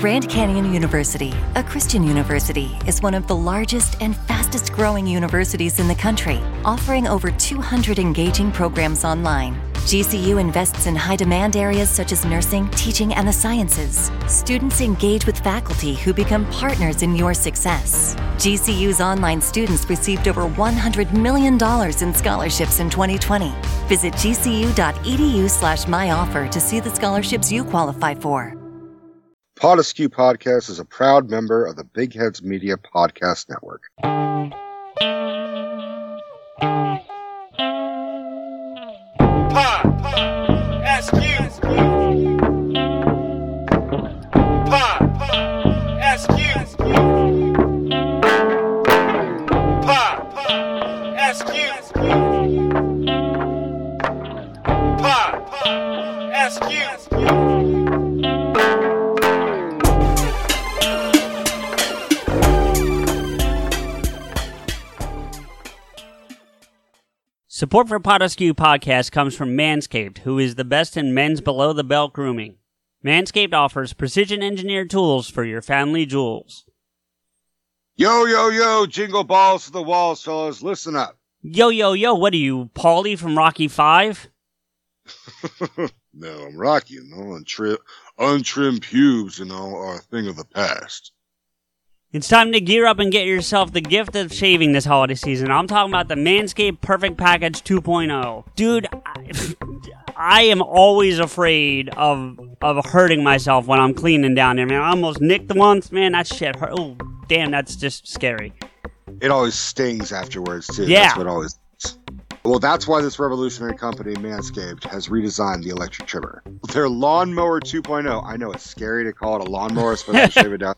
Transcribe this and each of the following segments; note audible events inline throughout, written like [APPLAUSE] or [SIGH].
Grand Canyon University, a Christian university, is one of the largest and fastest growing universities in the country, offering over 200 engaging programs online. GCU invests in high demand areas such as nursing, teaching, and the sciences. Students engage with faculty who become partners in your success. GCU's online students received over $100 million in scholarships in 2020. Visit gcu.edu slash myoffer to see the scholarships you qualify for. Pod Askew Podcast is a proud member of the Big Heads Media Podcast Network. Support for Pod Askew podcast comes from Manscaped, who is the best in men's below the belt grooming. Manscaped offers precision engineered tools for your family jewels. Yo, yo, yo, jingle balls to the walls, fellas. Listen up. Yo, yo, yo, what are you, Paulie from Rocky Five? [LAUGHS] no, I'm Rocky, you know, untri- untrimmed pubes, you know, are a thing of the past. It's time to gear up and get yourself the gift of shaving this holiday season. I'm talking about the Manscaped Perfect Package 2.0. Dude, I, I am always afraid of of hurting myself when I'm cleaning down there, man. I almost nicked the once, man. That shit hurt. Oh, damn, that's just scary. It always stings afterwards, too. Yeah. That's what always. Well, that's why this revolutionary company, Manscaped, has redesigned the electric trimmer. Their lawnmower 2.0, I know it's scary to call it a lawnmower, especially it down,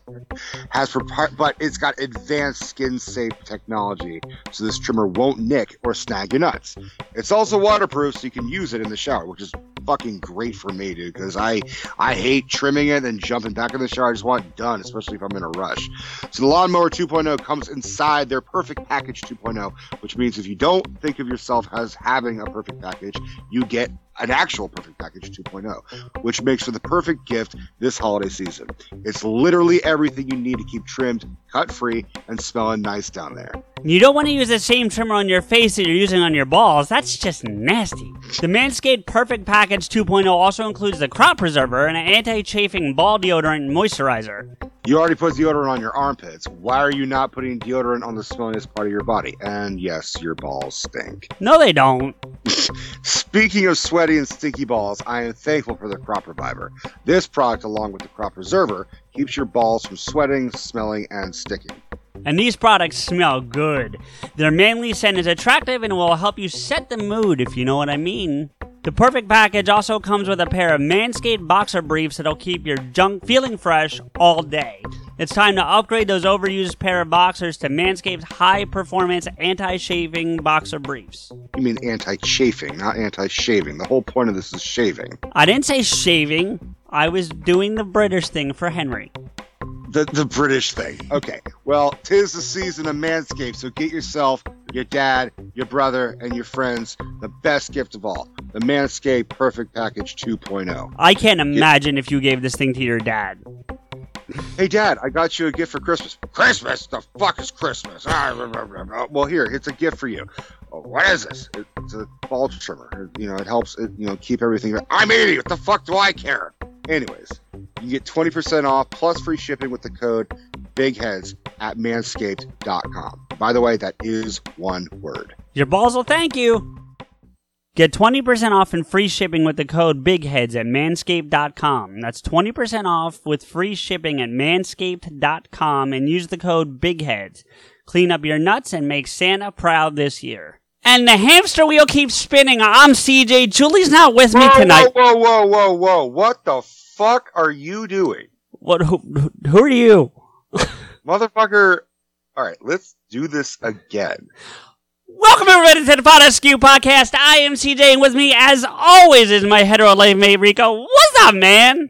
has prop- but it's got advanced skin safe technology, so this trimmer won't nick or snag your nuts. It's also waterproof, so you can use it in the shower, which is fucking great for me, dude, because I I hate trimming it and jumping back in the shower. I just want it done, especially if I'm in a rush. So the lawnmower 2.0 comes inside their perfect package 2.0, which means if you don't think of yourself as having a perfect package, you get an actual perfect package 2.0, which makes for the perfect gift this holiday season. It's literally everything you need to keep trimmed, cut free, and smelling nice down there. You don't want to use the same trimmer on your face that you're using on your balls. That's just nasty. The Manscaped Perfect Package 2.0 also includes the crop preserver and an anti-chafing ball deodorant and moisturizer. You already put deodorant on your armpits. Why are you not putting deodorant on the smelliest part of your body? And yes, your balls stink. No, they don't. [LAUGHS] Speaking of sweaty and stinky balls, I am thankful for the Crop Reviver. This product, along with the Crop Preserver, keeps your balls from sweating, smelling, and sticking. And these products smell good. Their manly scent is attractive and will help you set the mood, if you know what I mean. The perfect package also comes with a pair of Manscaped boxer briefs that'll keep your junk feeling fresh all day. It's time to upgrade those overused pair of boxers to Manscaped's high performance anti shaving boxer briefs. You mean anti chafing, not anti shaving. The whole point of this is shaving. I didn't say shaving, I was doing the British thing for Henry. The, the British thing. Okay. Well, tis the season of Manscaped, so get yourself, your dad, your brother, and your friends the best gift of all the Manscaped Perfect Package 2.0. I can't imagine if you gave this thing to your dad. Hey, Dad, I got you a gift for Christmas. Christmas? The fuck is Christmas? Ah, blah, blah, blah, blah. Well, here, it's a gift for you. Oh, what is this? It's a ball trimmer. You know, it helps. It, you know, keep everything. I'm 80. What the fuck do I care? Anyways, you get 20% off plus free shipping with the code BIGHEADS at manscaped.com. By the way, that is one word. Your balls will thank you. Get 20% off and free shipping with the code BIGHEADS at manscaped.com. That's 20% off with free shipping at manscaped.com and use the code BIGHEADS. Clean up your nuts and make Santa proud this year. And the hamster wheel keeps spinning. I'm CJ. Julie's not with me Whoa, tonight. whoa, whoa, whoa, whoa, whoa. What the fuck are you doing? What? Who, who are you? [LAUGHS] Motherfucker. All right, let's do this again. Welcome everybody to the Pod Askew podcast. I am CJ, and with me, as always, is my hetero life mate Rico. What's up, man?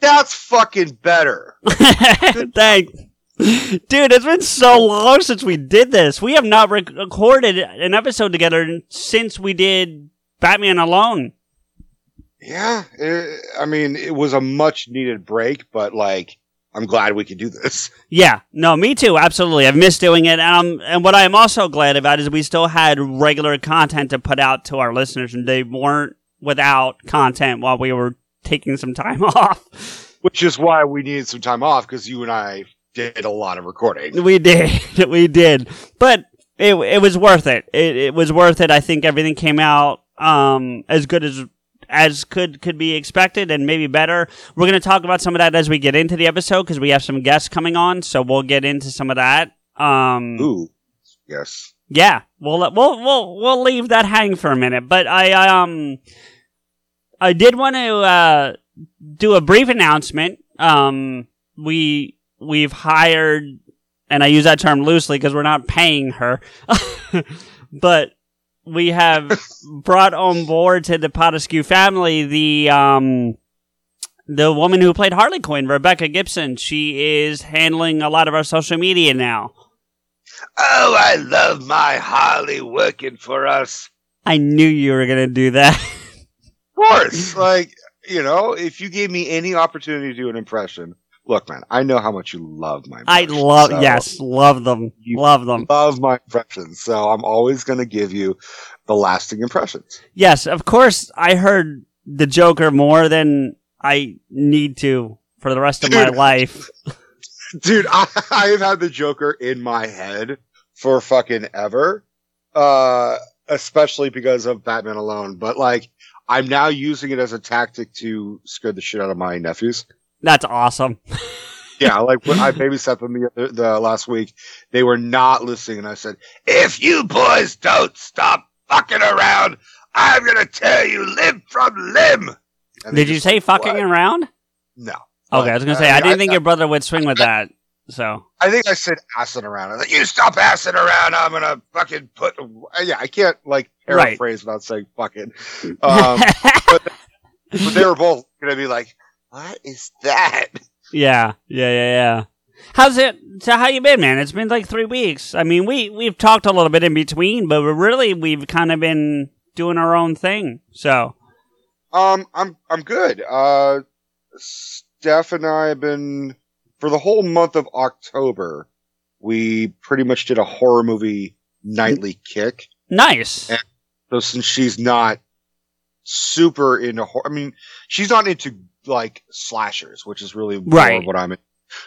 That's fucking better. [LAUGHS] Thanks. Dude, it's been so long since we did this. We have not rec- recorded an episode together since we did Batman Alone. Yeah, it, I mean, it was a much needed break, but like, I'm glad we could do this. Yeah, no, me too. Absolutely, I've missed doing it, and um, and what I am also glad about is we still had regular content to put out to our listeners, and they weren't without content while we were taking some time [LAUGHS] off. Which is why we needed some time off because you and I did a lot of recording. We did, [LAUGHS] we did, but it it was worth it. It it was worth it. I think everything came out um as good as as could could be expected and maybe better. We're going to talk about some of that as we get into the episode because we have some guests coming on, so we'll get into some of that. Um, Ooh, yes. yeah, we'll let- we'll we'll we'll leave that hang for a minute. But I um I did want to uh do a brief announcement. Um, we we've hired, and I use that term loosely because we're not paying her, [LAUGHS] but we have [LAUGHS] brought on board to the Pod Askew family the um the woman who played Harley Quinn, Rebecca Gibson. She is handling a lot of our social media now. Oh, I love my Harley working for us. I knew you were gonna do that. [LAUGHS] Of course. like, you know, if you gave me any opportunity to do an impression, look, man, I know how much you love my I love so yes, love them, You- love them. Love my impressions. So I'm always going to give you the lasting impressions. Yes, of course. I heard the Joker more than I need to for the rest of my life. [LAUGHS] Dude, I, I have had the Joker in my head for fucking ever. Uh, especially because of Batman alone. But like, I'm now using it as a tactic to scare the shit out of my nephews. That's awesome. [LAUGHS] Yeah, like when I babysat them the, the last week, they were not listening, and I said, "If you boys don't stop fucking around, I'm gonna tear you limb from limb." And Did you say like, fucking "What?" around? No. Okay, I was gonna say I, I- didn't I- think your brother would swing with that. So I think I said assing around. I was like, "You stop assing around, I'm gonna fucking put." Yeah, I can't like Right. paraphrase without saying fucking. Um, [LAUGHS] but they were both gonna be like, "What is that?" [LAUGHS] yeah, yeah, yeah, yeah. How's it? So how you been, man? It's been like three weeks. I mean, we we've talked a little bit in between, but really we've kind of been doing our own thing. So Um, I'm I'm good. Uh, Steph and I have been for the whole month of October. We pretty much did a horror movie nightly kick. nice. Yeah. So since she's not super into horror, I mean, she's not into like slashers, which is really more Right. what I'm. in.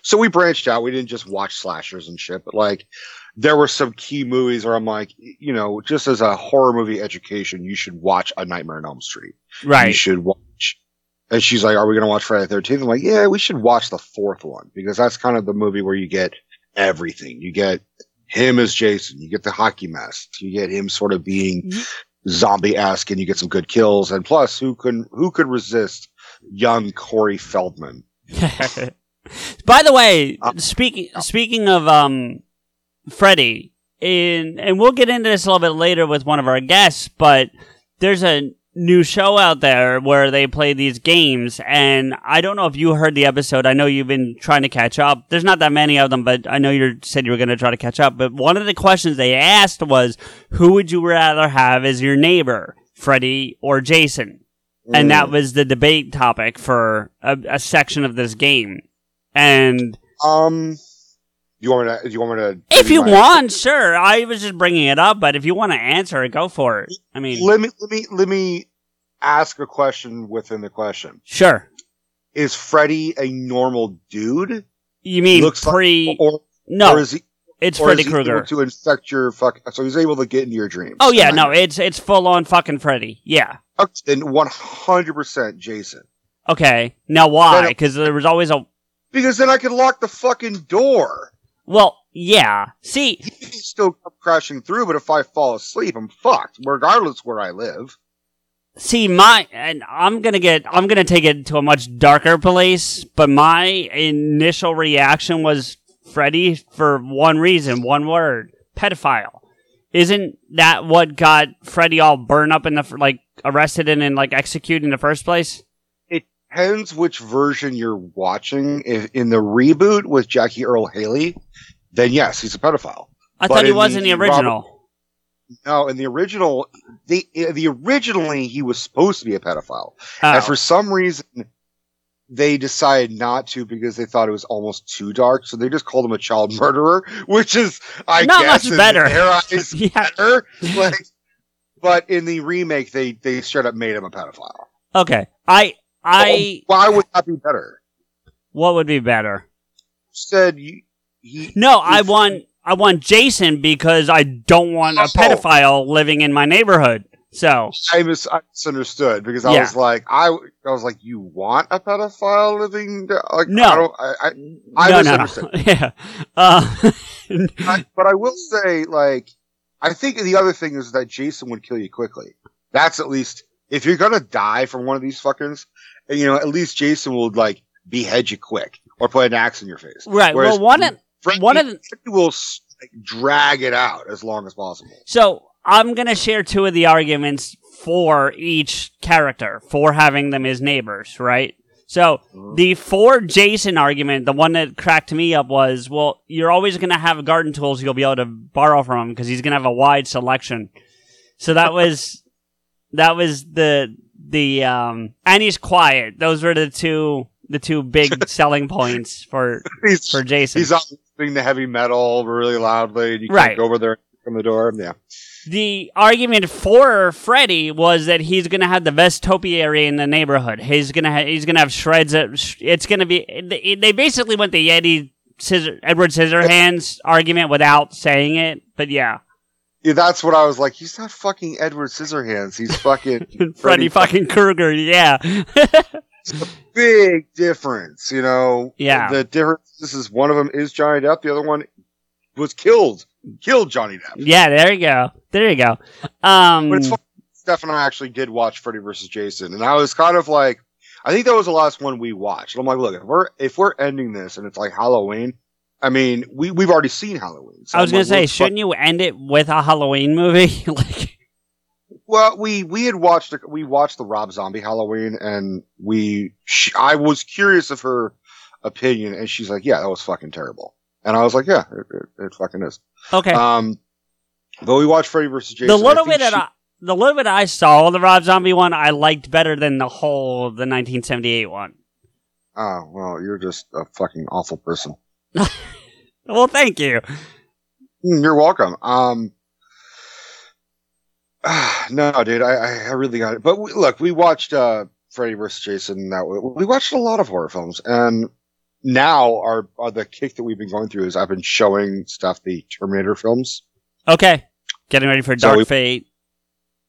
So we branched out. We didn't just watch slashers and shit, but like there were some key movies where I'm like, you know, just as a horror movie education, you should watch A Nightmare on Elm Street Right. you should watch. And she's like, "Are we going to watch Friday the 13th? I'm like, "Yeah, we should watch the fourth one because that's kind of the movie where you get everything. You get him as Jason, you get the hockey mask, you get him sort of being Ye- zombie-esque, and you get some good kills. And plus, who can who could resist young Corey Feldman? [LAUGHS] By the way, Uh, speaking speaking of um Freddy, in and we'll get into this a little bit later with one of our guests, but there's a new show out there where they play these games and I don't know if you heard the episode. I know you've been trying to catch up. There's not that many of them, but I know you said you were going to try to catch up. But one of the questions they asked was who would you rather have as your neighbor, Freddy or Jason? And that was the debate topic for a, a section of this game. And um, you want me to? Do you want me to? if you want, sure. I was just bringing it up, but if you want to answer it, go for it. I mean, let me let me let me ask a question within the question. sure. Is Freddy a normal dude? You mean Looks like- pre? or no, or is he it's or Freddy is he able Krueger. to infect your fuck? So he's able to get into your dreams. Oh yeah, no, it's it's full on fucking Freddy. Yeah. Then one hundred percent Jason. Okay. Now why? Because there was always a. Because then I could lock the fucking door. Well, yeah. See, He can still crashing through, but if I fall asleep, I'm fucked, regardless where I live. see my and i'm gonna get i'm gonna take it to a much darker place but my initial reaction was freddy for one reason one word pedophile isn't that what got freddy all burned up in the like arrested and then like executed in the first place It Depends which version you're watching. If in the reboot with Jackie Earle Haley, then yes, he's a pedophile. i But thought he was in the original No, in the original, the the originally he was supposed to be a pedophile. Oh. And for some reason, they decided not to because they thought it was almost too dark, so they just called him a child murderer, which is I Not guess much better. [LAUGHS] Yeah. better. Like, but in the remake, they they straight up made him a pedophile. Okay. I I Why would that be better? what would be better? Said you, he No, I want I want Jason because I don't want a pedophile living in my neighborhood. So I, mis- I misunderstood because I Yeah. was like, I, I was like, you want a pedophile living? Like, No. I don't, I, I, I no, no, no. misunderstood. [LAUGHS] yeah. Uh, [LAUGHS] I- but I will say, like, I think the other thing is that Jason would kill you quickly. That's at least if you're gonna die from one of these fuckers, you know, at least Jason will like behead you quick or put an axe in your face. right. Whereas well, one of one of the- will like, drag it out as long as possible. So I'm gonna share two of the arguments for each character for having them as neighbors, right? So the for Jason argument, the one that cracked me up was, well, you're always gonna have garden tools you'll be able to borrow from him because he's gonna have a wide selection. So that was [LAUGHS] that was the the um and he's quiet. Those were the two the two big [LAUGHS] selling points for for Jason. he's listening to heavy metal really loudly, and you Right. can't go over there from the door. Yeah. The argument for Freddy was that he's gonna have the best topiary in the neighborhood. He's gonna ha- he's gonna have shreds. Of, sh- it's gonna be. They they basically went the Yeti Scissor Edward Scissorhands argument without saying it, but yeah, Yeah, that's what I was like. He's not fucking Edward Scissorhands. He's fucking [LAUGHS] Freddy Freddy fucking Krueger. Yeah, big difference. You know. Yeah. The difference. This is one of them is Johnny Depp. The other one was killed. Killed Johnny Depp. yeah. There you go. There you go. Um, But it's funny. Steph and I actually did watch Freddy vs. Jason, and I was kind of like, I think that was the last one we watched. And I'm like, look, if we're if we're ending this and it's like Halloween, I mean, we we've already seen Halloween. So I was I'm gonna like, say, fuck- shouldn't you end it with a Halloween movie? [LAUGHS] like, Well, we we had watched we watched the Rob Zombie Halloween, and we sh I was curious of her opinion, and she's like, "Yeah, that was fucking terrible," and I was like, "Yeah, it, it, it fucking is." Okay, Um, but we watched Freddy versus Jason. the little bit that I, the little bit I saw the Rob Zombie one, I liked better than the whole the 1978 one. oh well, you're just a fucking awful person. [LAUGHS] Well, thank you. Mm, You're welcome. Um, [SIGHS] no, dude, I, I really got it. But we, look, we watched uh Freddy vs. Jason. That we watched a lot of horror films, and now our, our the kick that we've been going through is I've been showing stuff the Terminator films. Okay, getting ready for So Dark we- Fate.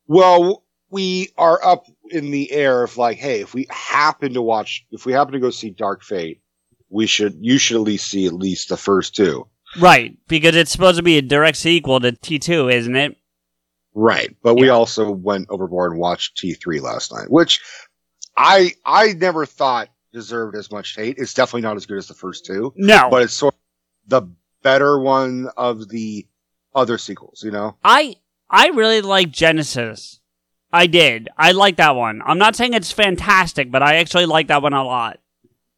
Well, we are up in the air of like, hey, if we happen to watch, if we happen to go see Dark Fate, we should, you should at least see at least the first two. Right, because it's supposed to be a direct sequel to T2, isn't it? Right. But we also went overboard and watched T3 last night, which I, I never thought deserved as much hate. It's definitely not as good as the first two, No, but it's sort of the better one of the other sequels, you know? I I really like Genisys. I did. I like that one. I'm not saying it's fantastic, but I actually like that one a lot.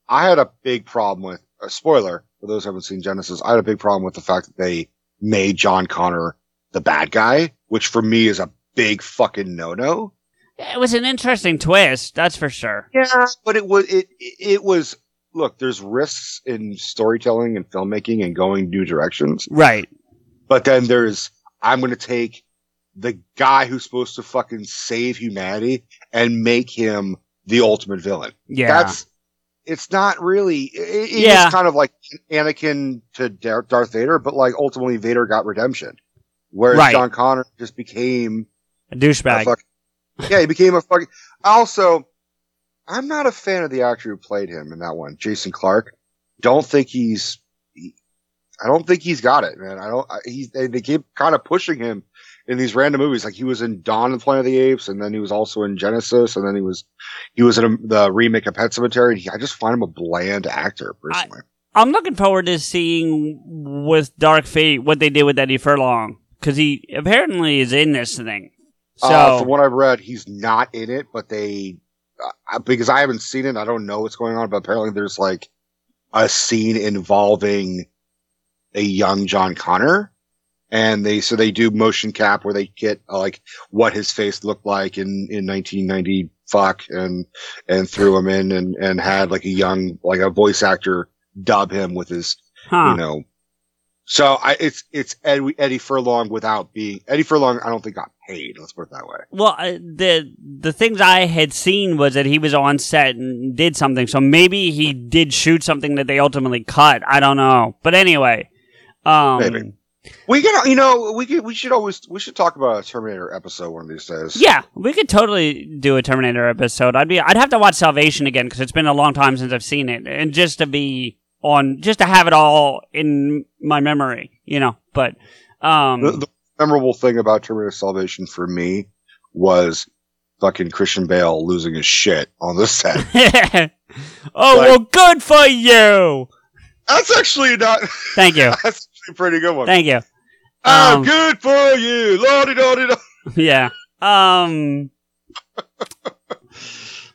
I had a big problem with a spoiler for those who haven't seen Genisys. I had a big problem with the fact that they made John Connor the bad guy, which for me is a big fucking no no. It was an interesting twist, that's for sure. Yeah, but it was it it was look. There's risks in storytelling and filmmaking and going new directions, Right. but then there's I'm going to take the guy who's supposed to fucking save humanity and make him the ultimate villain. Yeah. That's it's not really. It, it is Yeah. kind of like Anakin to Darth Vader, but like ultimately Vader got redemption, whereas Right. John Connor just became a a douchebag. fuck. Yeah, he became a fucking. Also, I'm not a fan of the actor who played him in that one, Jason Clarke. Don't think he's. he- I don't think he's got it, man. I don't. I, he's. They, they keep kind of pushing him in these random movies. Like he was in Dawn of the Planet of the Apes, and then he was also in Genisys, and then he was he was in a, the remake of Pet Sematary. He, I just find him a bland actor personally. I'm looking forward to seeing with Dark Fate what they did with Eddie Furlong because he apparently is in this thing. So uh, from what I've read, he's not in it, but they uh, because I haven't seen it, I don't know what's going on. But apparently, there's like a scene involving a young John Connor, and they so they do motion cap where they get uh, like what his face looked like in in 1990 fuck and and threw him in and and had like a young like a voice actor dub him with his Huh. you know. So I it's it's Eddie, Eddie Furlong without being Eddie Furlong. I don't think got paid. Let's put it that way. Well, uh, the the things I had seen was that he was on set and did something. So maybe he did shoot something that they ultimately cut. I don't know. But anyway, um, Maybe. We can you know we could we should always we should talk about a Terminator episode one of these days. yeah, we could totally do a Terminator episode. I'd be I'd have to watch Salvation again because it's been a long time since I've seen it, and just to be on, just to have it all in my memory, you know. But um, The, the memorable thing about Terminator Salvation for me was fucking Christian Bale losing his shit on the set. [LAUGHS] oh Like- well, good for you. That's actually not. [LAUGHS] Thank you, That's actually a pretty good one. thank you. I'm Um, good for you, lordy dordy do. [LAUGHS] Yeah. Um.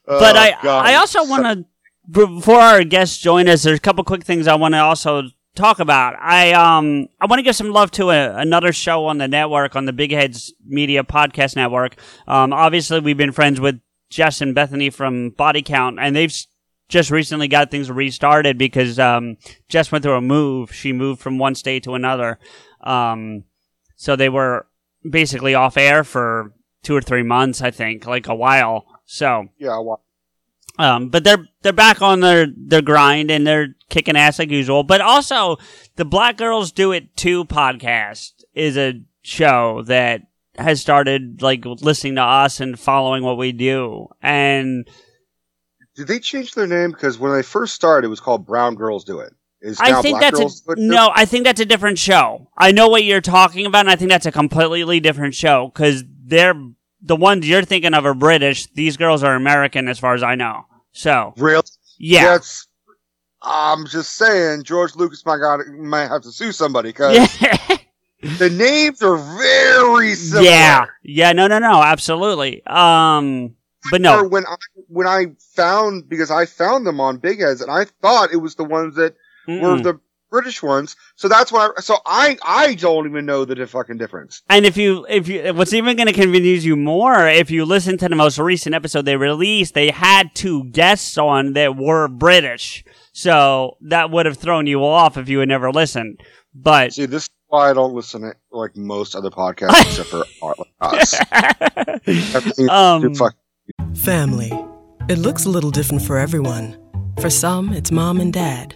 Oh, but I I also want to before our guests join us. There's a couple quick things I want to also talk about. I um I want to give some love to a, another show on the network on the Big Heads Media Podcast Network. Um, obviously we've been friends with Jess and Bethany from Body Count, and they've just recently got things restarted because um Jess went through a move. She moved from one state to another. Um, so they were basically off air for two or three months, I think, like a while. So Yeah, well, um, but they're they're back on their their grind and they're kicking ass like usual. But also, the Black Girls Do It Too podcast is a show that has started like listening to us and following what we do. And did they change their name? Because when they first started, it was called Brown Girls Do It. Is I now think Black that's Girls Do a It no. I think that's a different show. I know what you're talking about, and I think that's a completely different show because they're the ones you're thinking of are British. These girls are American, as far as I know. So real, yeah, That's. I'm just saying, George Lucas might got might have to sue somebody because yeah. [LAUGHS] the names are very similar. Yeah, yeah, no, no, no, absolutely. Um, but no, when I when I found because I found them on Big Heads and I thought it was the ones that were mm-mm. the British ones. So that's why. So I I don't even know the fucking difference. and if you, if you, what's even going to convince you more, if you listen to the most recent episode they released, they had two guests on that were British, so that would have thrown you off if you had never listened. But See, this is why I don't listen to like most other podcasts [LAUGHS] except for our- us. [LAUGHS] Um, Family. It looks a little different for everyone. For some, it's mom and dad.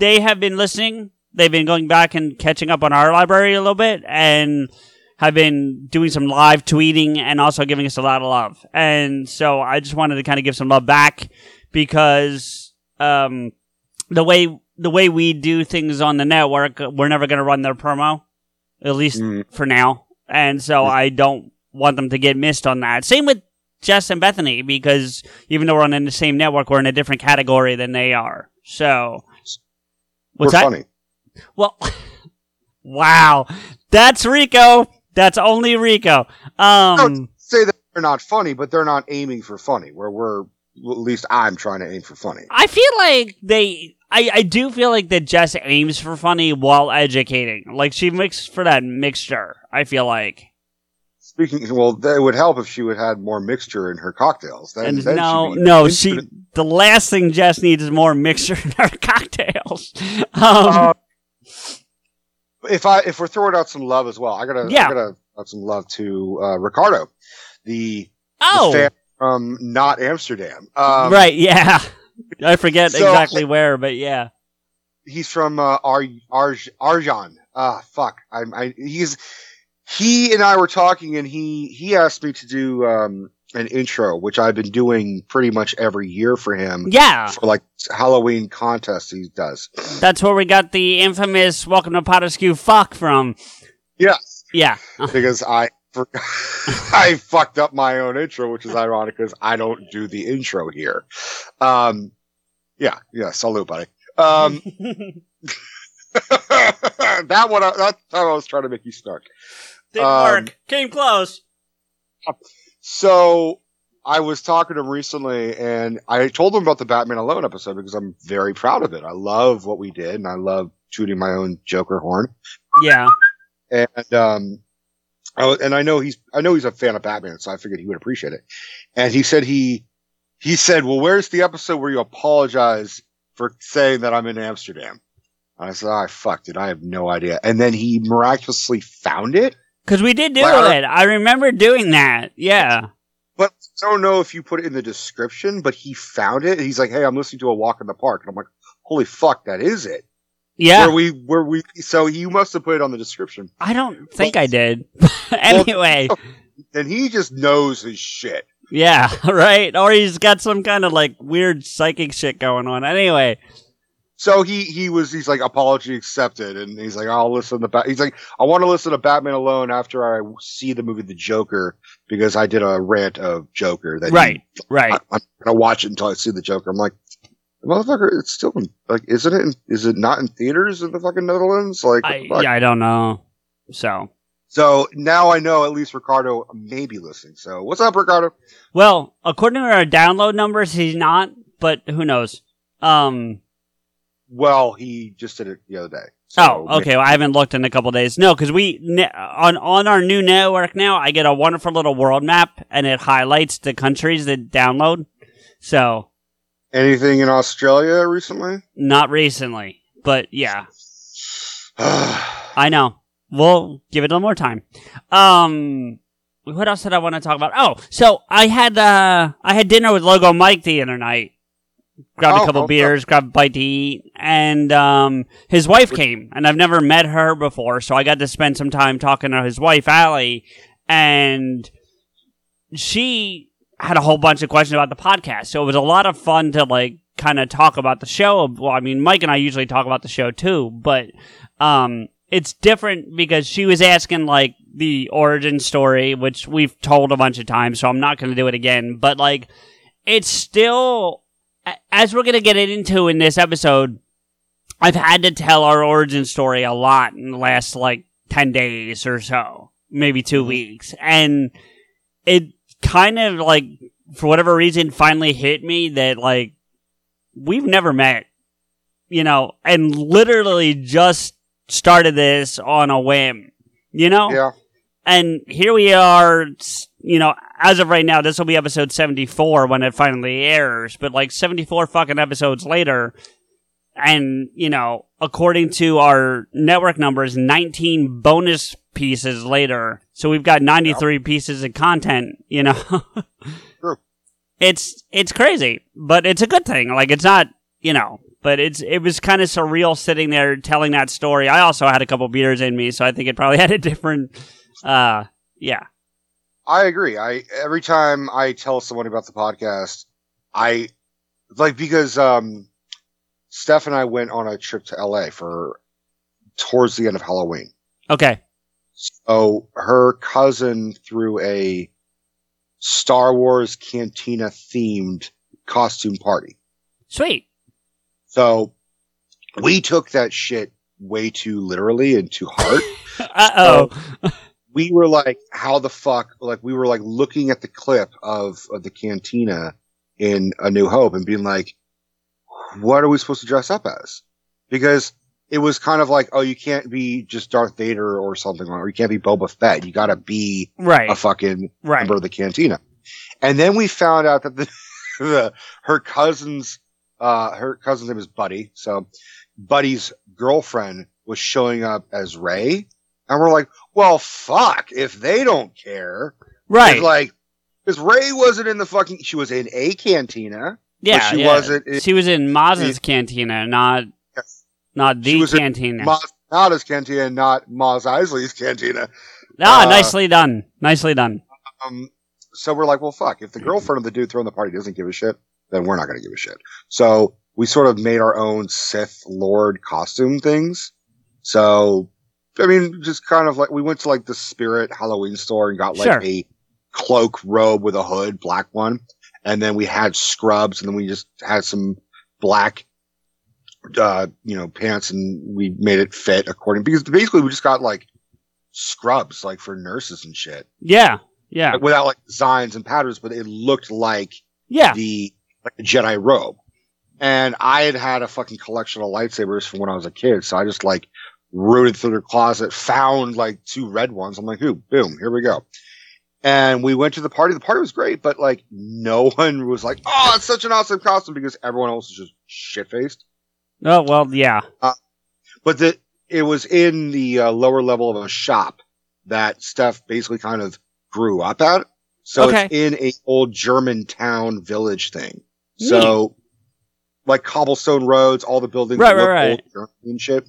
they have been listening. They've been going back and catching up on our library a little bit, and have been doing some live tweeting and also giving us a lot of love. And so I just wanted to kind of give some love back because um, the way the way we do things on the network, we're never going to run their promo, at least Mm. for now. And so I don't want them to get missed on that. Same with Jess and Bethany because even though we're on the same network, we're in a different category than they are. So, what's We're that? funny. Well, [LAUGHS] wow, that's Rico. That's only Rico. Um, say that they're not funny, but they're not aiming for funny. Where we're well, at least I'm trying to aim for funny. I feel like they. I, I do feel like that Jess aims for funny while educating. Like she makes for that mixture. I feel like. Speaking, well, that would help if she would had more mixture in her cocktails. Then, And then no, no, she. The last thing Jess needs is more mixture [LAUGHS] in her cocktails. [LAUGHS] Um, Uh, if I if we're throwing out some love as well, I gotta Yeah. I gotta have some love to uh, Ricardo, the, oh, the fan from not Amsterdam. Um, right, yeah. [LAUGHS] I forget so- exactly where, but yeah. He's from uh, Ar Arj Arjan. Ah, fuck. I'm. I he's he and I were talking, and he he asked me to do um an intro, which I've been doing pretty much every year for him. Yeah, For like Halloween contests he does. that's where we got the infamous "Welcome to Pod Askew" fuck from. Yeah, Yeah, because I [LAUGHS] I fucked up my own intro, which is ironic because I don't do the intro here. Um, yeah, yeah, salute, buddy. Um, [LAUGHS] [LAUGHS] that one, I- that's how I was trying to make you start. Didn't Um, work. Came close. So I was talking to him recently and I told him about the Batman Alone episode because I'm very proud of it. I love what we did and I love tooting my own Joker horn. Yeah. And, um, I, was- and I know he's, I know he's a fan of Batman, so I figured he would appreciate it. And he said he, he said, well, where's the episode where you apologize for saying that I'm in Amsterdam? And I said, oh, I fucked it. I have no idea. And then he miraculously found it. Because we did do Well, it. I remember doing that. Yeah. But I don't know if you put it in the description, but he found it. He's like, Hey, I'm listening to a walk in the park. And I'm like, holy fuck, that is it. Yeah. Where we, where we, so you must have put it on the description. I don't think I did. [LAUGHS] anyway. And he just knows his shit. Yeah, [LAUGHS] right? Or he's got some kind of like weird psychic shit going on. Anyway. So he, he was, he's like, apology accepted. And he's like, I'll listen to Bat. He's like, I want to listen to Batman alone after I see the movie The Joker because I did a rant of Joker that he- Right. Right. I, I'm gonna watch it until I see the Joker. I'm like, motherfucker, it's still in, like, isn't it? In, is it not in theaters in the fucking Netherlands? Like, I, yeah, I don't know. So. So now I know at least Ricardo may be listening. So what's up, Ricardo? Well, according to our download numbers, he's not, but who knows? Um, Well, he just did it the other day. So oh, okay. Well, I haven't looked in a couple days. No, because we on on our new network now, I get a wonderful little world map, and it highlights the countries that download. So Anything in Australia recently? not recently, but yeah, [SIGHS] I know. We'll give it a little more time. Um, what else did I want to talk about? Oh, so I had uh I had dinner with Logo Mike the other night. Grabbed Oh, a couple okay. beers, grabbed a bite to eat, and um his wife came, and I've never met her before, so I got to spend some time talking to his wife Allie, and she had a whole bunch of questions about the podcast. So it was a lot of fun to like kind of talk about the show. Well, I mean, Mike and I usually talk about the show too, but um, it's different because she was asking like the origin story, which we've told a bunch of times, so I'm not going to do it again. But like, it's still as we're going to get it into in this episode. I've had to tell our origin story a lot in the last like 10 days or so, maybe two mm-hmm. weeks. And it kind of like, for whatever reason, finally hit me that like, we've never met, you know, and literally just started this on a whim, you know? yeah. And here we are, you know, as of right now, this will be episode 74 when it finally airs, but like 74 fucking episodes later, and, you know, according to our network numbers, 19 bonus pieces later. So we've got 93 pieces of content, you know. [LAUGHS] True. It's it's crazy, but it's a good thing. Like it's not, you know, but it's it was kind of surreal sitting there telling that story. I also had a couple beers in me, so I think it probably [LAUGHS] had a different uh yeah. I agree. I every time I tell someone about the podcast, I like because um Steph and I went on a trip to LA for towards the end of Halloween. Okay. So her cousin threw a Star Wars cantina themed costume party. Sweet. So we took that shit way too literally and too hard. [LAUGHS] Uh-oh. We were like, how the fuck? Like, we were like looking at the clip of, of the cantina in A New Hope and being like, what are we supposed to dress up as? Because it was kind of like, oh, you can't be just Darth Vader or something, or you can't be Boba Fett. You gotta be right. a fucking right. member of the cantina. And then we found out that the, [LAUGHS] the her cousin's uh her cousin's name is Buddy. So Buddy's girlfriend was showing up as Rey. And we're like, well fuck, if they don't care. Right. It's like because Rey wasn't in the fucking she was in a cantina. yeah, she yeah. wasn't in- she was in Maz's cantina, not Yes. not the in cantina. Maz Kanata's cantina, not Mos Eisley's cantina. ah, uh, nicely done. Nicely done. Um, so we're like, well, fuck. If the girlfriend of the dude throwing the party doesn't give a shit, then we're not going to give a shit. So we sort of made our own Sith Lord costume things. So I mean, just kind of like we went to like the Spirit Halloween store and got like Sure. a cloak robe with a hood, black one, and then we had scrubs, and then we just had some black, uh, you know, pants, and we made it fit according because basically we just got like scrubs like for nurses and shit Yeah. Yeah. without like designs and patterns, but it looked like Yeah. the like a Jedi robe. And I had had a fucking collection of lightsabers from when I was a kid, so I just like rooted through the closet, found like two red ones. I'm like, ooh, boom, here we go. And we went to the party. The party was great, but like no [LAUGHS] one was like, oh, it's such an awesome costume because everyone else was just shit faced. Oh well. Yeah. But the it was in the uh, lower level of a shop that Steph basically kind of grew up at. So Okay. it's in a old German town village thing. So like cobblestone roads, all the buildings Right, right, right. old German and shit.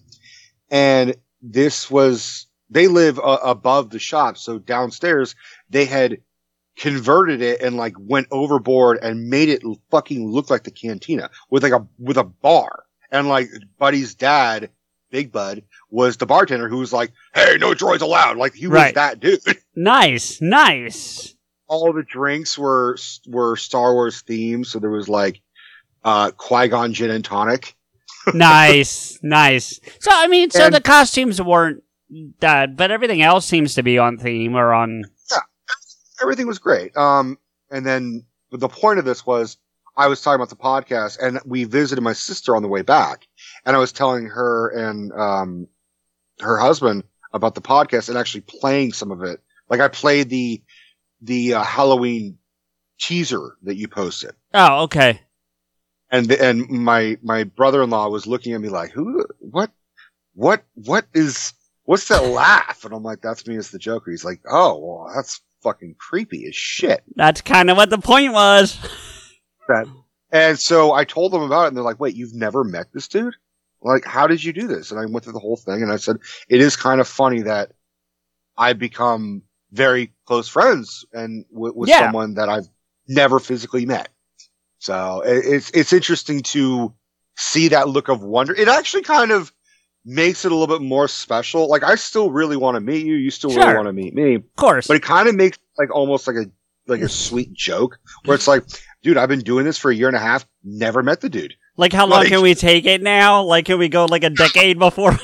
And this was they live uh, above the shop, so downstairs they had converted it and like went overboard and made it fucking look like the cantina with like a with a bar. And like Buddy's dad, Big Bud, was the bartender who was like, "Hey, no droids allowed." Like he was Right. that dude. [LAUGHS] Nice. Nice. All the drinks were were Star Wars themed, so there was like uh Qui Gon gin and tonic. Nice. Nice. So I mean, so And- the costumes weren't that, but everything else seems to be on theme or on. everything was great. Um, and then the point of this was I was talking about the podcast and we visited my sister on the way back and I was telling her and, um, her husband about the podcast and actually playing some of it. Like I played the, the uh, Halloween teaser that you posted Oh, okay. And, the, and my, my brother-in-law was looking at me like, who, what, what, what is, what's that laugh? And I'm like, that's me as the Joker. He's like, oh, well, that's fucking creepy as shit. That's kind of what the point was. that, And so I told them about it and they're like, wait, you've never met this dude? Like, how did you do this? And I went through the whole thing and I said, it is kind of funny that I become very close friends and with, with Yeah. someone that I've never physically met. So it's, it's interesting to see that look of wonder. It actually kind of makes it a little bit more special. Like I still really want to meet you. You still really want to meet me Of course. but it kind of makes like almost like a like a sweet joke where it's like, dude, I've been doing this for a year and a half, never met the dude. Like, how long Like- can we take it now? Like, can we go like a decade before? [LAUGHS]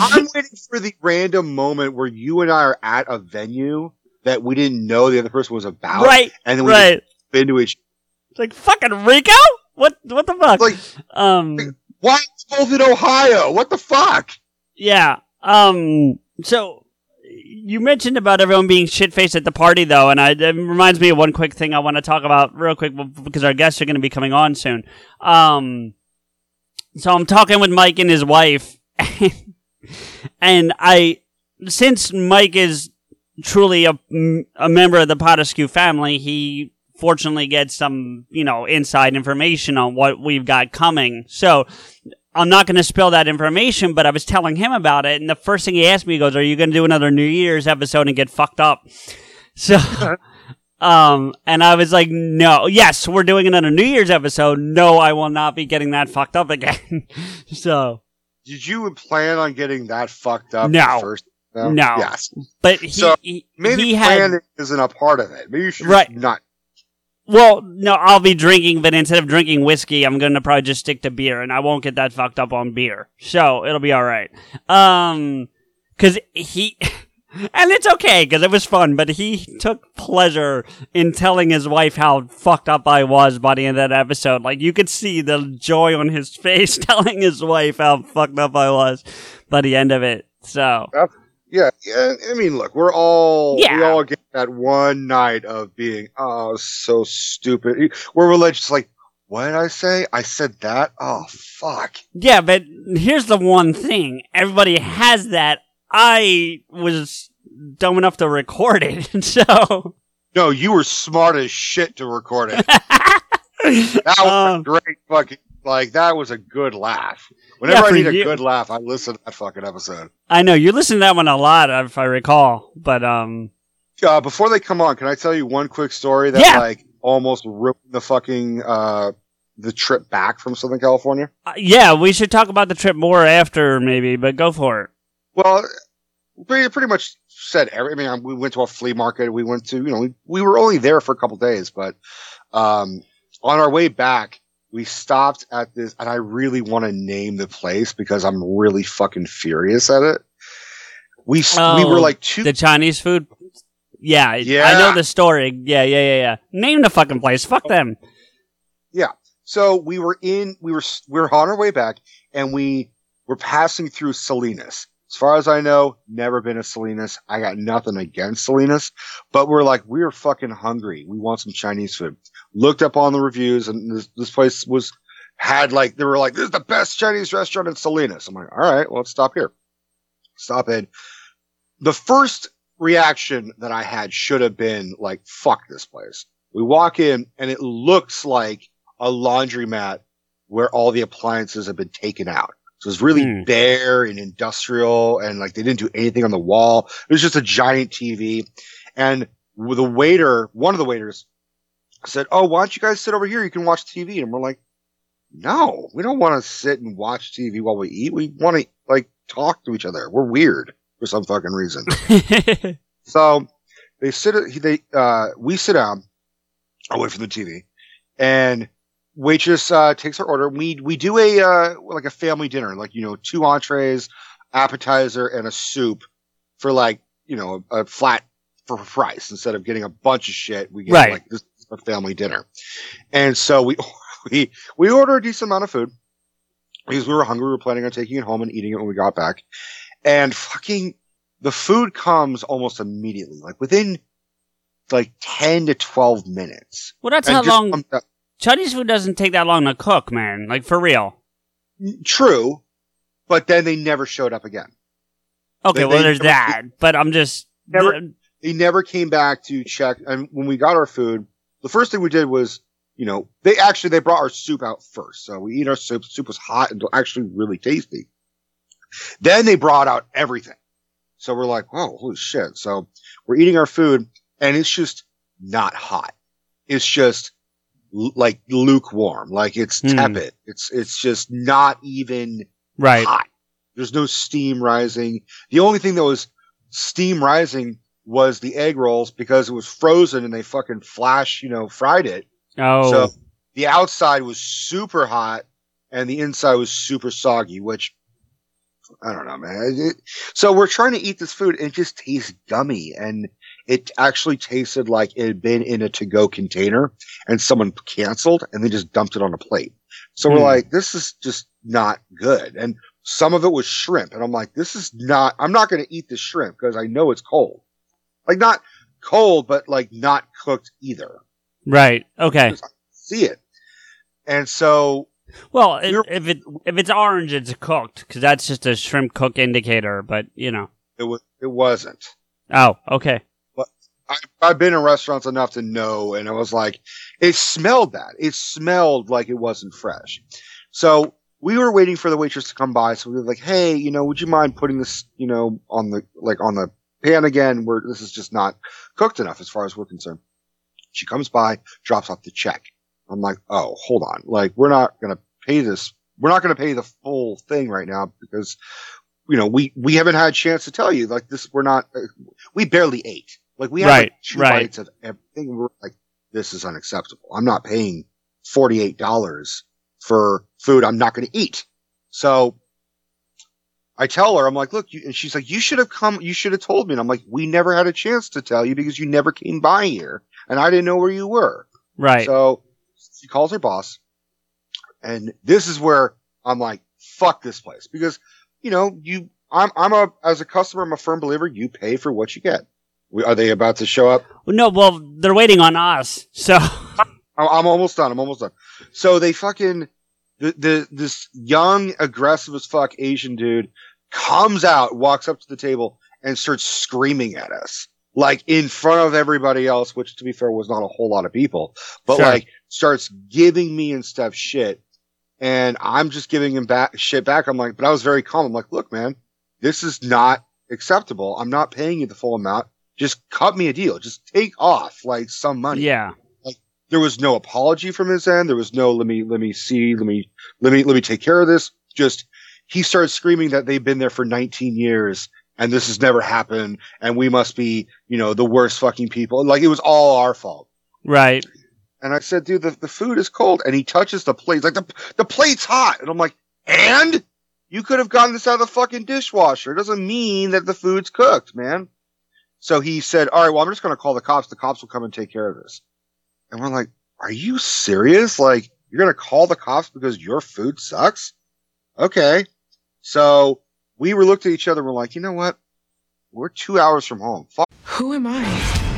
I'm waiting for the random moment where you and I are at a venue that we didn't know the other person was about, right, and then we right. into each. It's like fucking Rico. What? What the fuck? Like, um. why it's both in Ohio? What the fuck? Yeah. Um. So you mentioned about everyone being shit faced at the party, though, and I, it reminds me of one quick thing I want to talk about real quick because our guests are going to be coming on soon. Um. So I'm talking with Mike and his wife, [LAUGHS] and I, since Mike is truly a, a member of the Pod Askew family, he fortunately get some, you know, inside information on what we've got coming. So I'm not going to spill that information, but I was telling him about it, and the first thing he asked me he goes, "Are you going to do another New Year's episode and get fucked up?" [LAUGHS] So, [LAUGHS] um, and I was like, "No, yes, we're doing another New Year's episode. No, I will not be getting that fucked up again." [LAUGHS] so, Did you plan on getting that fucked up? No. First, No. Yes. but he So, he, Maybe he had isn't a part of it. Maybe you should Right. not. Well, no, I'll be drinking, but instead of drinking whiskey, I'm gonna probably just stick to beer, and I won't get that fucked up on beer. So it'll be all right. Um, cause he, [LAUGHS] and it's okay, cause it was fun, but he took pleasure in telling his wife how fucked up I was by the end of that episode. Like you could see the joy on his [LAUGHS] face telling his wife how fucked up I was by the end of it. So Yeah, yeah. I mean, look, we're all we all get that one night of being oh so stupid. We're religious, like, what did I say? I said that. Oh fuck. Yeah, but here's the one thing. Everybody has that. I was dumb enough to record it, [LAUGHS] so No, you were smart as shit to record it. [LAUGHS] That was Um, a great fucking like. That was a good laugh. Whenever Yeah, I need a good laugh, I listen to that fucking episode. I know you listen to that one a lot, if I recall. But um, Uh, before they come on, can I tell you one quick story that Yeah. like almost ruined the fucking uh the trip back from Southern California? uh, yeah, we should talk about the trip more after, maybe. But go for it. Well, we pretty much said every. I mean, we went to a flea market. We went to, you know, we, we were only there for a couple days, but um, on our way back, we stopped at this, and I really want to name the place because I'm really fucking furious at it. We s we were Oh, like two. The Chinese food. Yeah, yeah. I know the story. Yeah, yeah, yeah, yeah. Name the fucking place. Fuck them. Yeah. So we were in. We were we were on our way back, and we were passing through Salinas. As far as I know, never been to Salinas. I got nothing against Salinas, but we're like, we are fucking hungry. We want some Chinese food. Looked up on the reviews and this, this place was, had like, they were like, this is the best Chinese restaurant in Salinas. I'm like, all right, well, let's stop here. Stop in. The first reaction that I had should have been like, fuck this place. We walk in and it looks like a laundromat where all the appliances have been taken out. So it's really Hmm. bare and industrial and like they didn't do anything on the wall. It was just a giant TV. And the waiter, one of the waiters said, Oh, why don't you guys sit over here? You can watch TV. And we're like, no, we don't want to sit and watch TV while we eat. We want to like talk to each other. We're weird for some fucking reason. [LAUGHS] So they sit, they, uh, we sit down away from the TV and waitress, uh, takes our order. We, we do a, uh, like a family dinner, like, you know, two entrees, appetizer and a soup for like, you know, a, flat for price instead of getting a bunch of shit. We get Right. like this is a family dinner. And so we, [LAUGHS] we, we order a decent amount of food because we were hungry. We were planning on taking it home and eating it when we got back. And fucking the food comes almost immediately, like within like 10 to 12 minutes. well, that's And how long Chinese food doesn't take that long to cook, man. Like for real. True, but then they never showed up again. Okay, They- well, they there's never- that. But I'm just. Never- They never came back to check. And when we got our food, the first thing we did was, you know, they actually, they brought our soup out first. So we eat our soup. The soup was hot and actually really tasty. Then they brought out everything. So we're like, oh, holy shit. So we're eating our food and it's just not hot. It's just l- like lukewarm. Like it's Hmm. tepid. It's, it's just not even right. hot. There's no steam rising. The only thing that was steam rising was the egg rolls because it was frozen and they fucking flash, you know, fried it. Oh. So the outside was super hot and the inside was super soggy, which I don't know, man. It- so we're trying to eat this food and it just tastes gummy and it actually tasted like it had been in a to-go container and someone canceled and they just dumped it on a plate. So we're Hmm. like, this is just not good. And some of it was shrimp. And I'm like, this is not, I'm not going to eat the shrimp because I know it's cold. Like not cold, but like not cooked either. right. Okay. See it. And so Well, You're- if it if it's orange, it's cooked because that's just a shrimp cook indicator. But you know. it was, it wasn't. Oh, okay. I, I've been in restaurants enough to know, and I was like, it smelled that. It smelled like it wasn't fresh. So we were waiting for the waitress to come by. So we were like, hey, you know, would you mind putting this, you know, on the, like on the pan again where this is just not cooked enough as far as we're concerned. She comes by, drops off the check. I'm like, oh, hold on. Like, we're not going to pay this. We're not going to pay the full thing right now because, you know, we, we haven't had a chance to tell you like this. We're not, uh, we barely ate. Like we had Right, like two right. bites of everything. We're like, this is unacceptable. I'm not paying $48 for food I'm not going to eat. So I tell her, I'm like, look, you, and she's like, you should have come, you should have told me. And I'm like, we never had a chance to tell you because you never came by here and I didn't know where you were. Right. So she calls her boss and this is where I'm like, fuck this place because, you know, you, I'm, I'm a, as a customer, I'm a firm believer. You pay for what you get. We, are they about to show up? no, well, they're waiting on us. So. [LAUGHS] I'm almost done. I'm almost done. So they fucking the the this young aggressive as fuck Asian dude comes out, walks up to the table, and starts screaming at us like in front of everybody else. Which, to be fair, was not a whole lot of people, but Sure. like starts giving me and stuff shit, and I'm just giving him back shit back. I'm like, but I was very calm. I'm like, look, man, this is not acceptable. I'm not paying you the full amount. Just cut me a deal. Just take off like some money Yeah. There was no apology from his end. There was no let me let me see, let me let me let me take care of this. Just he started screaming that they've been there for 19 years and this has never happened and we must be, you know, the worst fucking people. Like it was all our fault. Right. And I said, dude, the, the food is cold. And he touches the plate. Like, the, the plate's hot. And I'm like, and you could have gotten this out of the fucking dishwasher. It doesn't mean that the food's cooked, man. So he said, all right, well, I'm just going to call the cops. The cops will come and take care of this. And we're like, are you serious? Like, you're going to call the cops because your food sucks? Okay. So we were looked at each other we're like, you know what? We're two hours from home. Fuck. Who am I?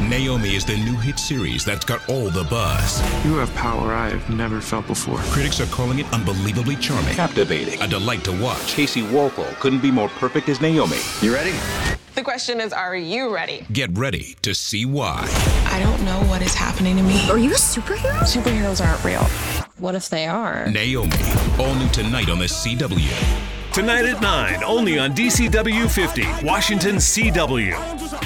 Naomi is the new hit series that's got all the buzz. You have power I have never felt before. Critics are calling it unbelievably charming, Captivating. a delight to watch. Kaci Walfall couldn't be more perfect as Naomi. You ready? The question is, are you ready? Get ready to see why. I don't know what is happening to me. Are you a superhero? Superheroes aren't real. What if they are? Naomi, all new tonight on the CW. Tonight at 9, only on DCW 50, Washington CW.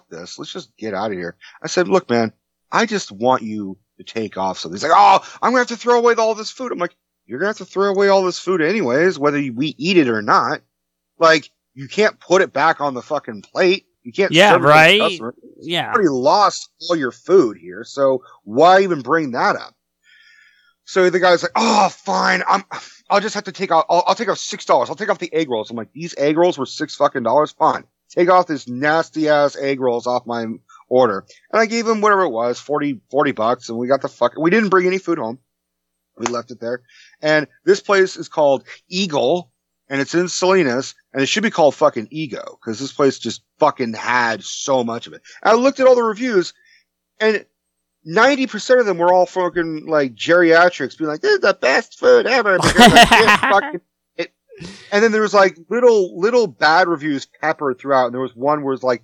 Fuck this. Let's just get out of here. I said, look, man, I just want you to take off. So he's like, oh, I'm going to have to throw away all this food. I'm like, you're going to have to throw away all this food anyways, whether we eat it or not. Like, you can't put it back on the fucking plate. You can't Yeah, serve it to the right. customer. Yeah. You already lost all your food here. So why even bring that up? So the guy's like, oh, fine. I'm, I'll just have to take out, I'll, I'll take off $6. I'll take off the egg rolls. I'm like, these egg rolls were six fucking dollars. Fine. Take off this nasty ass egg rolls off my order. And I gave him whatever it was, 40, 40 bucks. And we got the fuck, we didn't bring any food home. We left it there. And this place is called Eagle and it's in Salinas and it should be called fucking Ego because this place just fucking had so much of it. And I looked at all the reviews and 90% of them were all fucking like geriatrics being like, this is the best food ever. Because I can't [LAUGHS] fucking. And then there was like little, little bad reviews peppered throughout. And there was one where it's like,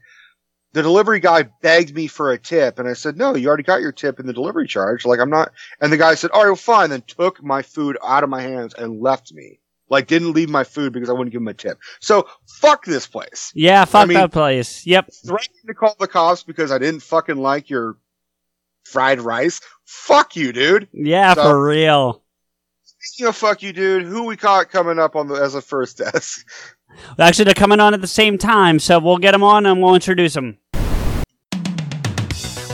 the delivery guy begged me for a tip. And I said, no, you already got your tip in the delivery charge. Like I'm not, and the guy said, all right, well, fine. Then took my food out of my hands and left me. Like didn't leave my food because I wouldn't give him a tip. So fuck this place. Yeah, fuck I mean- that place. Yep. Threatening to call the cops because I didn't fucking like your fried rice. Fuck you, dude. Yeah, So- for real. Speaking of fuck you, dude, who we caught coming up on the as a first desk? Actually, they're coming on at the same time, so we'll get them on and we'll introduce them.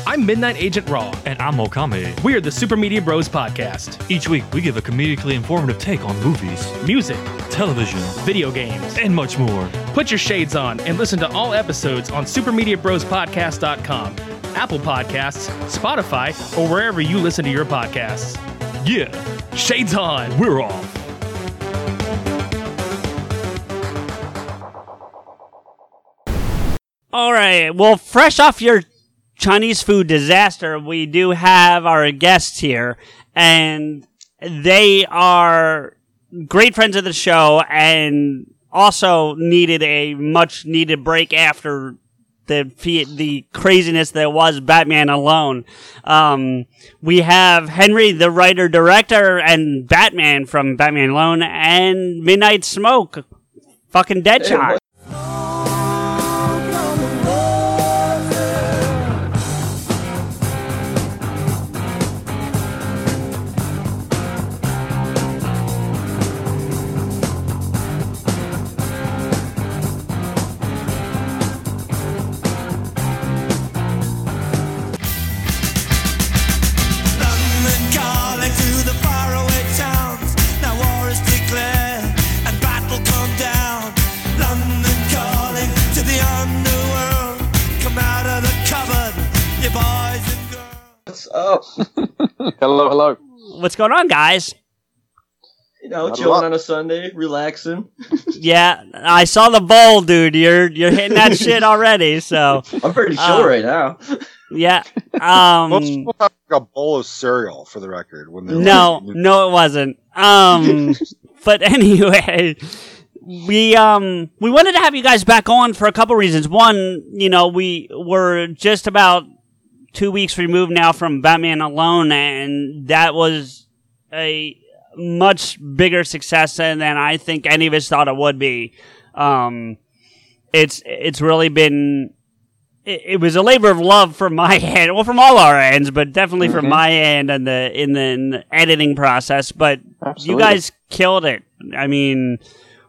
I'm Midnight Agent Raw. And I'm Okami. We are the Super Media Bros podcast. Each week, we give a comedically informative take on movies, Music, television, video games. and much more. Put your shades on and listen to all episodes on supermediabrospodcast.com, Apple Podcasts, Spotify, or wherever you listen to your podcasts. Yeah, Shades on. we're off. All right. Well, fresh off your Chinese food disaster, we do have our guests here, and they are great friends of the show and also needed a much needed break after the the craziness that was Batman alone. Um, we have Henry, the writer director, and Batman from Batman Alone, and Midnight Smoke, fucking Deadshot. Hello, hello. What's going on, guys? You know, Not a chilling lot. on a Sunday, relaxing. [LAUGHS] Yeah, I saw the bowl, dude. You're you're hitting that [LAUGHS] shit already. So I'm pretty Uh, chill right now. yeah. [LAUGHS] Most Um. people have like a bowl of cereal for the record when they're No, like, no, it wasn't. Um. but anyway, we um we wanted to have you guys back on for a couple reasons. One, you know, we were just about two weeks removed now from Batman Alone, and that was a much bigger success than I think any of us thought it would be. Um, it's it's really been it, it was a labor of love from my [LAUGHS] end, well, from all our ends, but definitely from Mhm. my end and the in the, in the editing process. But you guys killed it. I mean,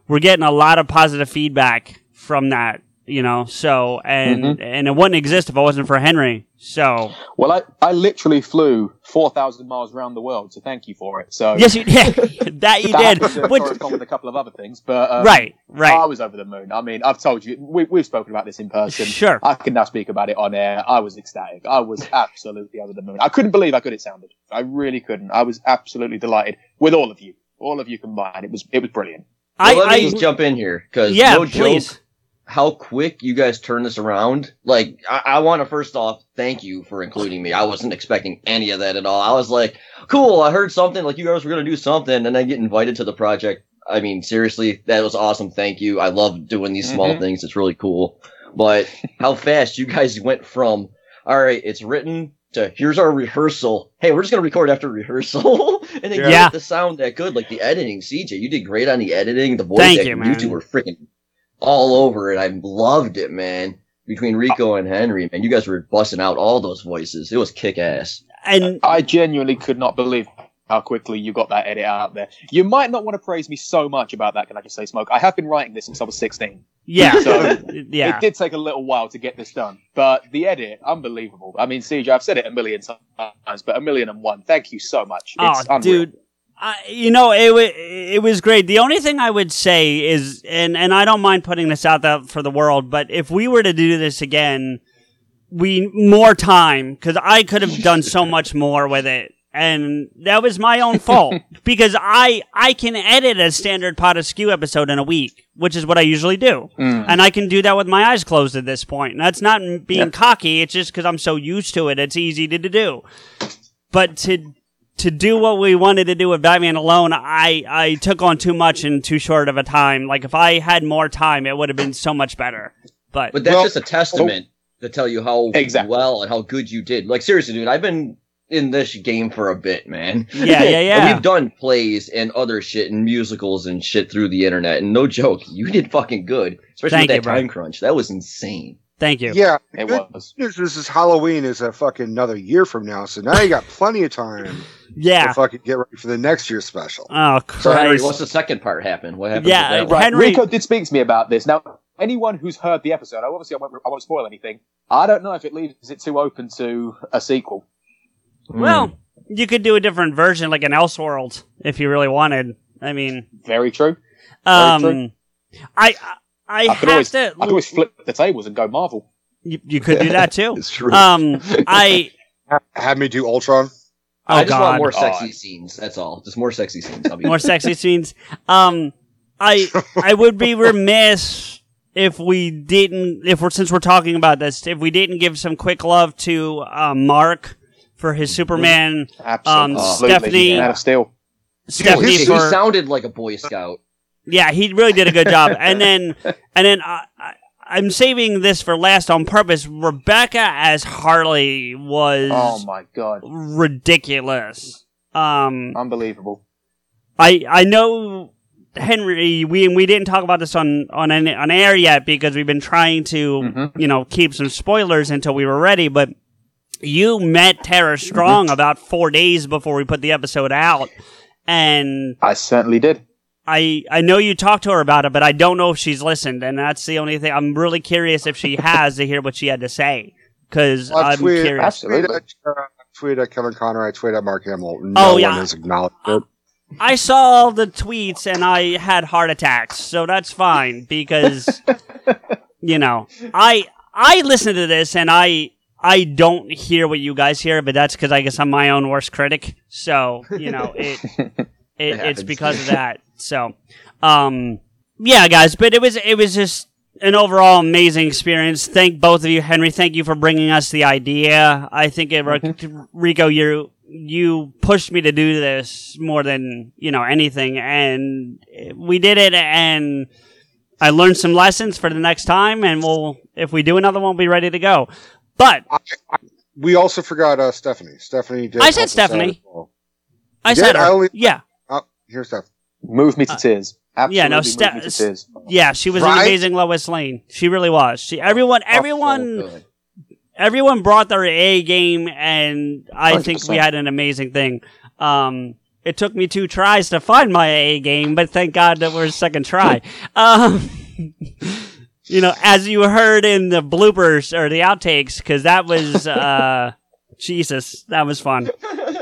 we're getting a lot of positive feedback from that, you know. So and Mhm. and it wouldn't exist if it wasn't for Henry. So Well, I, I literally flew 4,000 miles around the world, so thank you for it. So yes, you did [LAUGHS] that. You that did. happens to Which- correspond with a couple of other things, but um, Right, right. I was over the moon. I mean, I've told you, we, we've spoken about this in person. Sure. I can now speak about it on air. I was ecstatic. I was absolutely over the moon. I couldn't believe how good it sounded. I really couldn't. I was absolutely delighted with all of you, all of you combined. It was it was brilliant. Well, let me just jump in here because Yeah, no please. joke, how quick you guys turn this around. Like, I, I want to first off thank you for including me. I wasn't expecting any of that at all. I was like, cool. I heard something like you guys were gonna do something, and then get invited to the project. I mean, seriously, that was awesome. Thank you. I love doing these small Mhm. things. It's really cool. But how fast you guys went from all right, it's written to here's our rehearsal. Hey, we're just gonna record after rehearsal, [LAUGHS] and then Yeah. get the sound that good. Like the editing, CJ, you did great on the editing. The voice Thank acting, you, man. two were freaking all over it. I loved it, man. Between Rico and Henry, man, you guys were busting out all those voices. It was kick ass. And I genuinely could not believe how quickly you got that edit out there. You might not want to praise me so much about that. Can I just say, Smoke? I have been writing this since I was 16. Yeah. So [LAUGHS] Yeah. it did take a little while to get this done, but the edit, unbelievable. I mean, CJ, I've said it a million times, but a million and one. Thank you so much. Oh, it's oh, unreal. dude. I, you know, it wa it was great. The only thing I would say is, and and I don't mind putting this out there for the world, but if we were to do this again, we more time because I could have done so [LAUGHS] much more with it, and that was my own fault [LAUGHS] because I I can edit a standard Pod Askew episode in a week, which is what I usually do, Mm. and I can do that with my eyes closed at this point. And that's not being cocky; it's just because I'm so used to it. It's easy to do but to to do what we wanted to do with Batman alone, I I took on too much in too short of a time. Like if I had more time, it would have been so much better. But But that's just a testament to tell you how exactly. well and how good you did. Like seriously, dude, I've been in this game for a bit, man. Yeah, yeah, [LAUGHS] And yeah. We've done plays and other shit and musicals and shit through the internet, and no joke, you did fucking good, especially Thank with you, that bro. time crunch. That was insane. Thank you. Yeah, it good was. News is this Halloween is a fucking another year from now, so now you got plenty of time. Yeah. to fucking get ready for the next year's special. Oh, So Henry, what's the second part happen? What happened? Yeah, with that one? Right, Rico did speak to me about this. Now, anyone who's heard the episode, I obviously I won't, I won't spoil anything. I don't know if it leaves it too open to a sequel. well, you could do a different version, like an Elseworld, if you really wanted. I mean, Very true. um, true. I I, I I have could always, to. I could always flip the tables and go Marvel. You, you could do that too. [LAUGHS] it's true. Um, I Have me do Ultron. Oh, I just God. want more sexy scenes. That's all. Just more sexy scenes. I'll be more sexy scenes. Um, I I would be remiss if we didn't if we're since we're talking about this if we didn't give some quick love to uh, Mark for his Superman. Um, Absolutely. Stephanie. Man Steel. Stephanie he, he for sounded like a Boy Scout. yeah, he really did a good job. And then [LAUGHS] and then uh, I, I'm saving this for last on purpose. Rebecca as Harley was Oh my god. ridiculous. Um, Unbelievable. I I know Henry. We we didn't talk about this on on an, on air yet because we've been trying to Mm-hmm. you know keep some spoilers until we were ready. But you met Tara Mm-hmm. Strong about four days before we put the episode out, and I certainly did. I I know you talked to her about it, but I don't know if she's listened, and that's the only thing. I'm really curious if she has to hear what she had to say because I I'm tweeted, I curious. at, uh, I tweeted at Kevin Conroy. I tweeted at Mark Hamill. No Oh, one yeah. has acknowledged it. I saw all the tweets and I had heart attacks, so that's fine because [LAUGHS] you know I I listen to this and I I don't hear what you guys hear, but that's because I guess I'm my own worst critic. So you know it, [LAUGHS] it it's because of that. [LAUGHS] So um yeah, guys, but it was it was just an overall amazing experience. Thank both of you, Henry. Thank you for bringing us the idea. I think it, Rico, you you pushed me to do this more than you know anything, and we did it, and I learned some lessons for the next time, and we'll if we do another one, we'll be ready to go. But We also forgot uh, Stephanie. Stephanie did. I said help us out Stephanie. well. I You said did? her. I only- yeah. Here's Steph. Move me to tears. Absolutely yeah, no, move Ste- me to tears. yeah, she was an amazing Lois Lane. She really was. She everyone Oh, everyone everyone brought their A game, and I think we had an amazing thing. Um, it took me two tries to find my A game, but thank God that we're second try. [LAUGHS] um, [LAUGHS] you know, as you heard in the bloopers or the outtakes, because that was uh, [LAUGHS] Jesus, that was fun.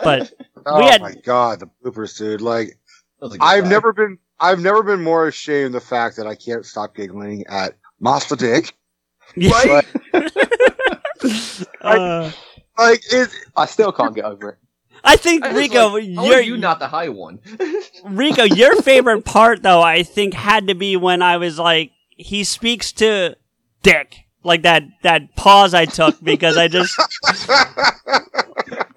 But Oh we had my god, the bloopers, dude! Like, That was a good I've time. never been, I've never been more ashamed of the fact that I can't stop giggling at Master Dick. Right? [LAUGHS] uh, Like, it, I still can't get over it. I think I Rico, like, you're are you not the high one? [LAUGHS] Rico, your favorite part though, I think had to be when I was like, he speaks to Dick. Like that, that pause I took because I just, [LAUGHS]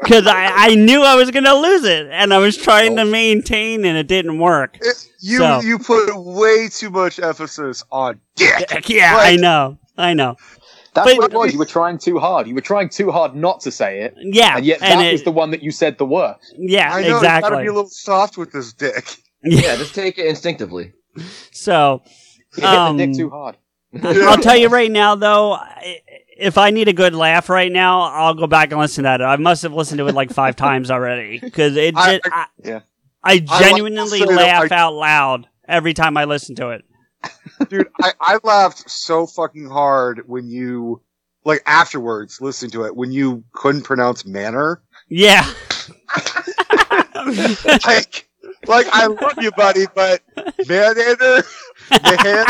cause I, I knew I was gonna lose it and I was trying to maintain and it didn't work. you So- you put way too much emphasis on dick. [LAUGHS] Yeah, Like, I know, I know. That's But- what it was. You were trying too hard. You were trying too hard not to say it. Yeah, And yet and that it- was the one that you said the worst. Yeah, I know. You exactly. gotta be a little soft with this dick. [LAUGHS] yeah, just take it instinctively. So, You hit um, the dick too hard. I'll tell you right now, though, if I need a good laugh right now, I'll go back and listen to that. I must have listened to it like five [LAUGHS] times already because it. I- just- I, Yeah. I I genuinely like say laugh I- out loud every time I listen to it. Dude, I, I laughed so fucking hard when you, like, afterwards listening to it, when you couldn't pronounce manner. Yeah. [LAUGHS] like, like I love you, buddy, but Manhander, Manhander,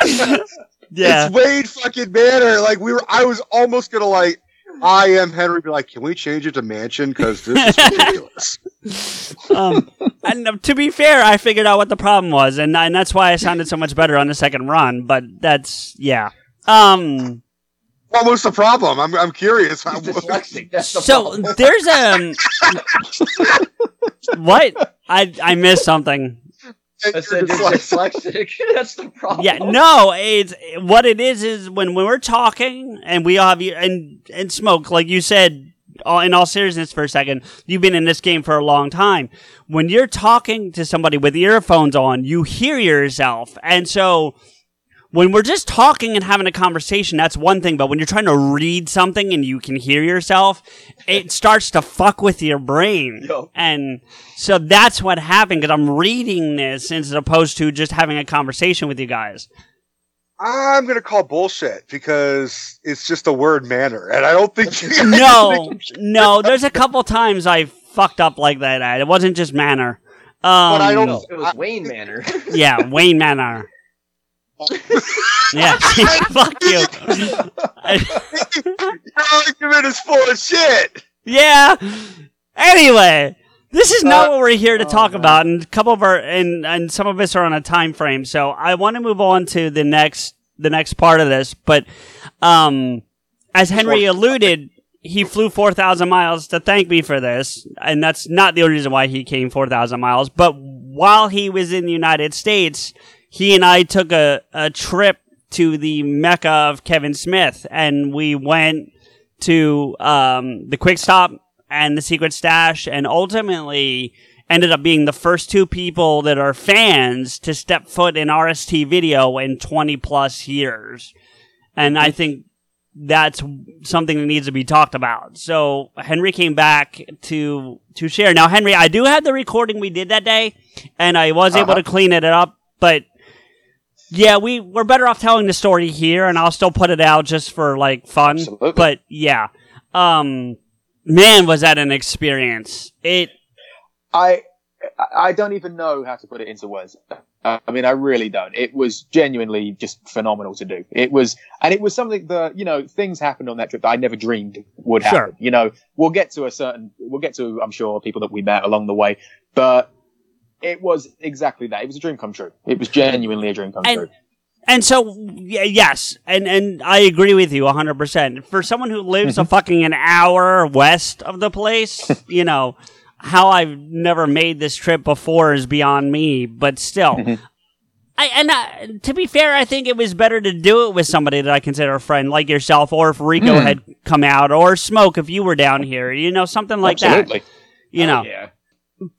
[LAUGHS] Yeah. it's Wayne fucking Manor. Like we were, I was almost gonna like, I am Henry. Be like, can we change it to Mansion? Because this is ridiculous. [LAUGHS] um, and uh, to be fair, I figured out what the problem was, and and that's why I sounded so much better on the second run. But that's yeah. Um. what was the problem? I'm, I'm curious. He's dyslexic. That's the So problem. there's a [LAUGHS] what I I missed something. I said you're dyslexic. [LAUGHS] That's the problem. Yeah, no, it's what it is is when, when we're talking and we all have you and and smoke like you said. all- In all seriousness, for a second, you've been in this game for a long time. When you're talking to somebody with earphones on, you hear yourself, and so when we're just talking and having a conversation, that's one thing. But when you're trying to read something and you can hear yourself, it [LAUGHS] starts to fuck with your brain. Yo. And so that's what happened because I'm reading this as opposed to just having a conversation with you guys. I'm gonna call bullshit because it's just the word manner, and I don't think you No, [LAUGHS] no, there's a [LAUGHS] couple times I fucked up like that. It wasn't just manner. Um, But I don't- No, it was Wayne Manor. Yeah, Wayne Manor. Yeah, [LAUGHS] [LAUGHS] fuck you. Your [LAUGHS] argument is full of shit. Yeah. Anyway, this is not what we're here to talk about, and a couple of our and and some of us are on a time frame, so I want to move on to the next the next part of this. But um, as Henry alluded, he flew four thousand miles to thank me for this, and that's not the only reason why he came four thousand miles. But while he was in the United States, he and I took a a trip to the mecca of Kevin Smith, and we went to um, the Quick Stop and the Secret Stash, and ultimately ended up being the first two people that are fans to step foot in RST video in 20 plus years. And I think that's something that needs to be talked about. So Henry came back to to share. Now, Henry, I do have the recording we did that day, and I was able to clean it up, but yeah, we we're better off telling the story here, and I'll still put it out just for like fun. Absolutely. But yeah, um, man, was that an experience? It I I don't even know how to put it into words. Uh, I mean, I really don't. It was genuinely just phenomenal to do. It was, and it was something that you know things happened on that trip that I never dreamed would happen. Sure. You know, we'll get to a certain, we'll get to, I'm sure, people that we met along the way, but it was exactly that. It was a dream come true. It was genuinely a dream come And- true. And so, yes, and and I agree with you 100%. For someone who lives a Mm-hmm. fucking an hour west of the place, [LAUGHS] you know, how I've never made this trip before is beyond me, but still. Mm-hmm. I, and uh, to be fair, I think it was better to do it with somebody that I consider a friend, like yourself, or if Rico Mm. had come out, or Smoke if you were down here, you know, something like Absolutely. that. You know, yeah.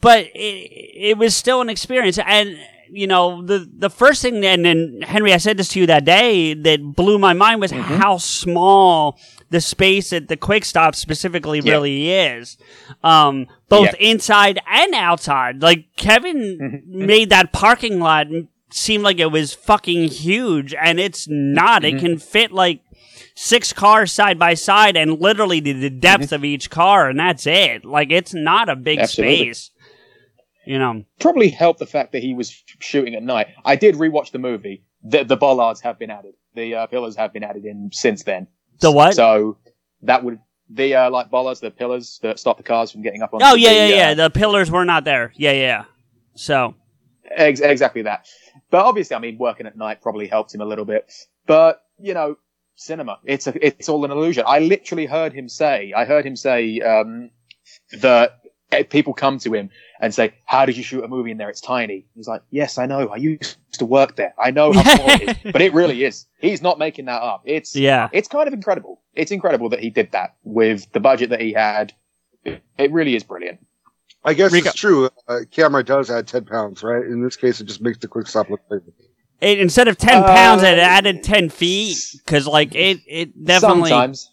But it, it was still an experience. And you know the the first thing and then henry i said this to you that day that blew my mind was mm-hmm. how small the space at the quick stop specifically Yeah. really is um both Yeah. inside and outside. Like kevin mm-hmm. made that parking lot seem like it was fucking huge and it's not. It mm-hmm. can fit like six cars side by side and literally the, the depth of each car and that's it like it's not a big Absolutely. space you know Probably helped the fact that he was shooting at night. I did rewatch the movie. The, the bollards have been added. The uh, pillars have been added in since then. The what? So that would the uh, like bollards, the pillars that stop the cars from getting up on. oh yeah yeah yeah uh, the pillars were not there yeah yeah so Ex- exactly that. But obviously, I mean, working at night probably helped him a little bit. But you know, cinema, it's a, it's all an illusion. I literally heard him say, I heard him say um, that eh, people come to him and say, "How did you shoot a movie in there? It's tiny." He's like, "Yes, I know. I used to work there. I know how small it is." [LAUGHS] But it really is. He's not making that up. It's Yeah. It's kind of incredible. It's incredible that he did that with the budget that he had. It, it really is brilliant. I guess Rico- it's true. Uh, camera does add 10 pounds, right? In this case, it just makes the quick stop look big. It, instead of 10 Uh, pounds it added 10 feet because like it it definitely Sometimes.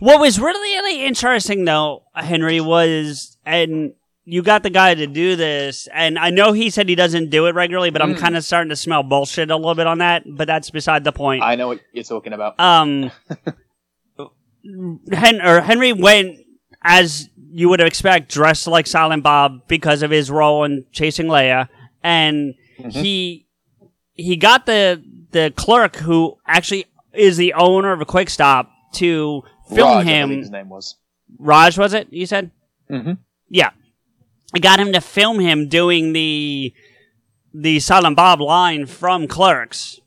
what was really really interesting though henry was and you got the guy to do this and i know he said he doesn't do it regularly but i'm Mm. kind of starting to smell bullshit a little bit on that but that's beside the point I know what you're talking about. um Hen- or henry went as you would expect dressed like silent bob because of his role in chasing leia and he he got the the clerk who actually is the owner of a quick stop to film Raj, him. his name was. raj was it you said? Mhm. yeah. I got him to film him doing the the silent bob line from clerks.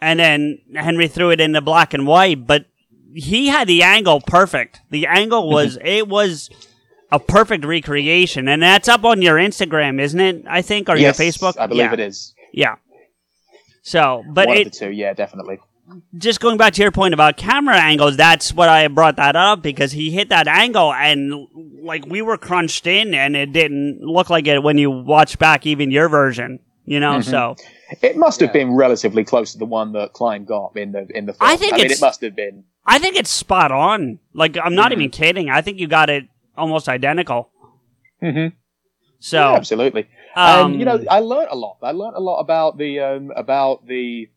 And then henry threw it into black and white but he had the angle perfect. The angle was it was a perfect recreation. And that's up on your instagram isn't it i think or yes, your facebook? I believe yeah. it is. yeah so but One it of the two, yeah, definitely. just going back to your point about camera angles, that's what I brought that up because he hit that angle and like we were crunched in and it didn't look like it when you watch back even your version, you know? Mhm. So It must have been relatively close to the one that Klein got in the in the film. I think I mean, it must have been. I think it's spot on. Like I'm not Mhm. even kidding. I think you got it almost identical. Mhm. So Yeah, absolutely. Um, and you know, I learned a lot. I learned a lot about the um, about the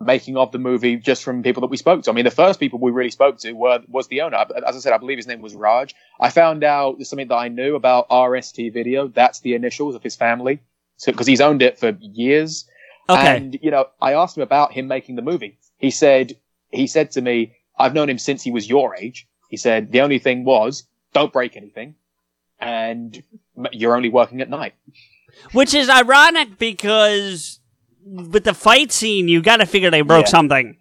making of the movie just from people that we spoke to. I mean, the first people we really spoke to were was the owner. As I said, I believe his name was Raj. I found out something that I knew about RST Video. That's the initials of his family, so because he's owned it for years. Okay. And you know, I asked him about him making the movie. He said he said to me, "I've known him since he was your age." He said the only thing was don't break anything, and you're only working at night. Which is ironic because with the fight scene, you got to figure they broke Yeah. something.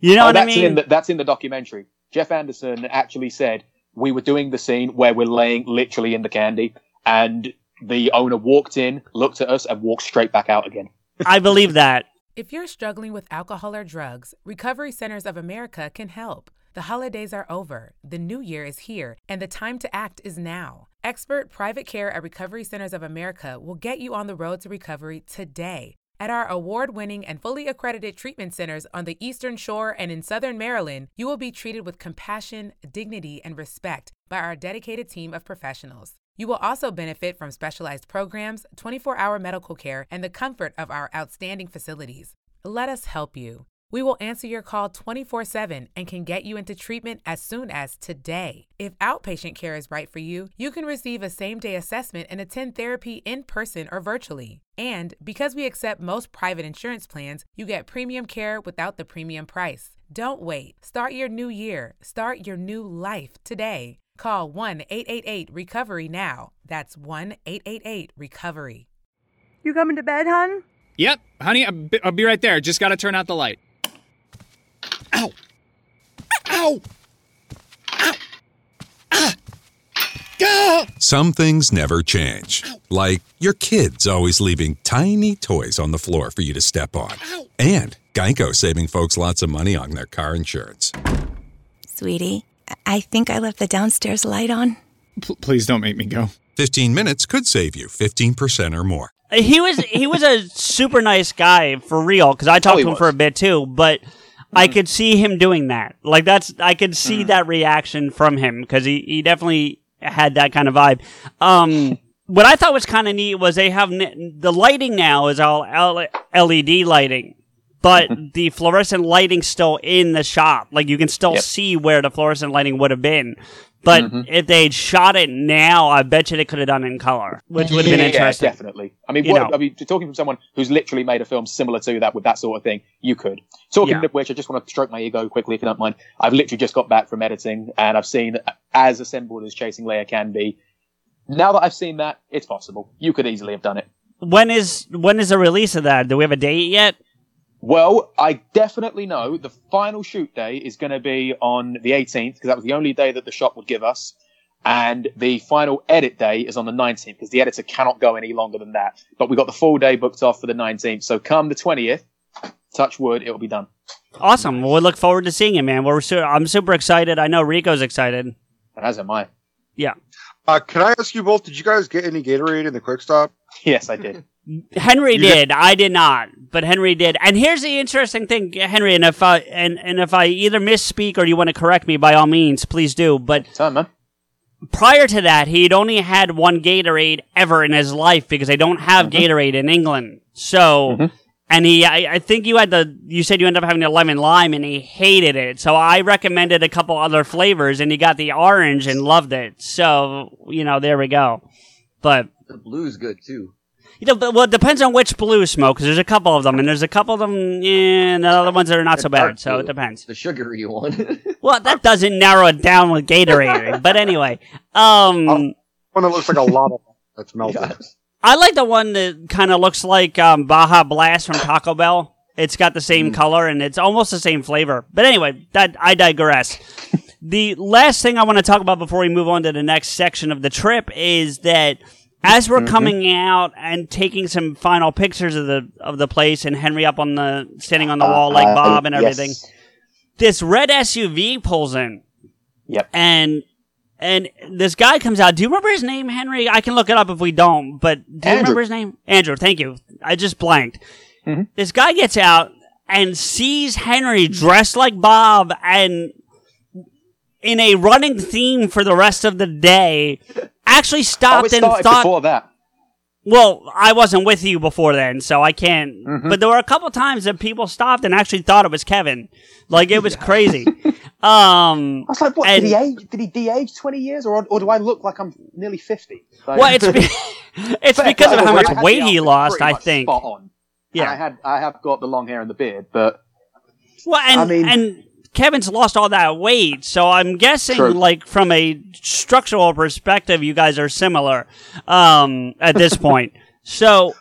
You know oh, what I mean? in the, that's in the documentary. Jeff Anderson actually said we were doing the scene where we're laying literally in the candy, and the owner walked in, looked at us, and walked straight back out again. I believe that. If you're struggling with alcohol or drugs, Recovery Centers of America can help. The holidays are over, the new year is here, and the time to act is now. Expert private care at Recovery Centers of America will get you on the road to recovery today. At our award winning and fully accredited treatment centers on the Eastern Shore and in Southern Maryland, you will be treated with compassion, dignity, and respect by our dedicated team of professionals. You will also benefit from specialized programs, 24 hour medical care, and the comfort of our outstanding facilities. Let us help you. We will answer your call 24 7 and can get you into treatment as soon as today. If outpatient care is right for you, you can receive a same day assessment and attend therapy in person or virtually. And because we accept most private insurance plans, you get premium care without the premium price. Don't wait. Start your new year. Start your new life today. Call 1 888 Recovery now. That's 1 888 Recovery. You coming to bed, hon? Yep, honey, I'll be, I'll be right there. Just gotta turn out the light. Ow! Ow! Ow! Ah! Go! Some things never change. Like your kids always leaving tiny toys on the floor for you to step on. And Geico saving folks lots of money on their car insurance. Sweetie, I think I left the downstairs light on. P- please don't make me go. 15 minutes could save you 15% or more. He was he was a super nice guy for real because I talked Oh, to him was. for a bit too, but I mm. could see him doing that. Like that's I could see mm. that reaction from him because he he definitely had that kind of vibe. Um, [LAUGHS] what I thought was kind of neat was they have n- the lighting now is all L- LED lighting. But mm-hmm. the fluorescent lighting still in the shop. Like you can still Yep. see where the fluorescent lighting would have been. But Mhm. if they'd shot it now, I bet you they could have done it in color, which would have been Yeah, interesting. definitely. I mean, what. I mean, talking from someone who's literally made a film similar to that with that sort of thing, you could. Talking Yeah. of which, I just want to stroke my ego quickly, if you don't mind. I've literally just got back from editing, and I've seen as assembled as Chasing Leia can be. Now that I've seen that, it's possible. You could easily have done it. When is when is the release of that? Do we have a date yet? Well, I definitely know the final shoot day is going to be on the 18th because that was the only day that the shop would give us. And the final edit day is on the 19th because the editor cannot go any longer than that. But we got the full day booked off for the 19th. So come the 20th, touch wood, it'll be done. Awesome. Well, we look forward to seeing it, man. We're su- I'm super excited. I know Rico's excited. And as am I. Yeah. Uh, can I ask you both? Did you guys get any Gatorade in the quick stop? Yes, I did. [LAUGHS] Henry You did. I did not, but Henry did. And here's the interesting thing, Henry. And if I and and if I either misspeak or you want to correct me, by all means, please do. But Time, man. prior to that, he'd only had one Gatorade ever in his life because they don't have mm-hmm. Gatorade in England. So, mm-hmm. and he, I, I think you had the, you said you ended up having the lemon lime and he hated it. So I recommended a couple other flavors and he got the orange and loved it. So, you know, there we go. But, The blue's good too. You know, well, it depends on which blue smoke because there's a couple of them and there's a couple of them, yeah, and the other ones that are not so bad. So it depends. The sugary one. [LAUGHS] Well, that doesn't narrow it down with Gatorade. [LAUGHS] but anyway, um. One that looks like a lava that's melted. I like the one that kind of looks like um, Baja Blast from Taco Bell. It's got the same color and it's almost the same flavor. But anyway, that I digress. the last thing I want to talk about before we move on to the next section of the trip is that as we're Mhm. coming out and taking some final pictures of the of the place and Henry up on the standing on the wall like Uh, Bob and yes. everything, this red SUV pulls in. Yep. And and this guy comes out. Do you remember his name, Henry? I can look it up if we don't. But do you Andrew. remember his name? Andrew. Thank you. I just blanked. Mm-hmm. This guy gets out and sees Henry dressed like Bob and in a running theme for the rest of the day. Actually stopped and thought. before that. Well, I wasn't with you before then, so I can't. Mm-hmm. But there were a couple times that people stopped and actually thought it was Kevin. Like it was crazy. [LAUGHS] Um, I was like, what? and- did he age? Did he de-age twenty years, or or do I look like I'm nearly fifty? Like- Well, it's [LAUGHS] be- [LAUGHS] it's because of how much weight he lost. I think. spot on. Yeah. And I had I have got the long hair and the beard, but Well, and I mean- and Kevin's lost all that weight, so I'm guessing, True. like from a structural perspective, you guys are similar um, at this [LAUGHS] point. So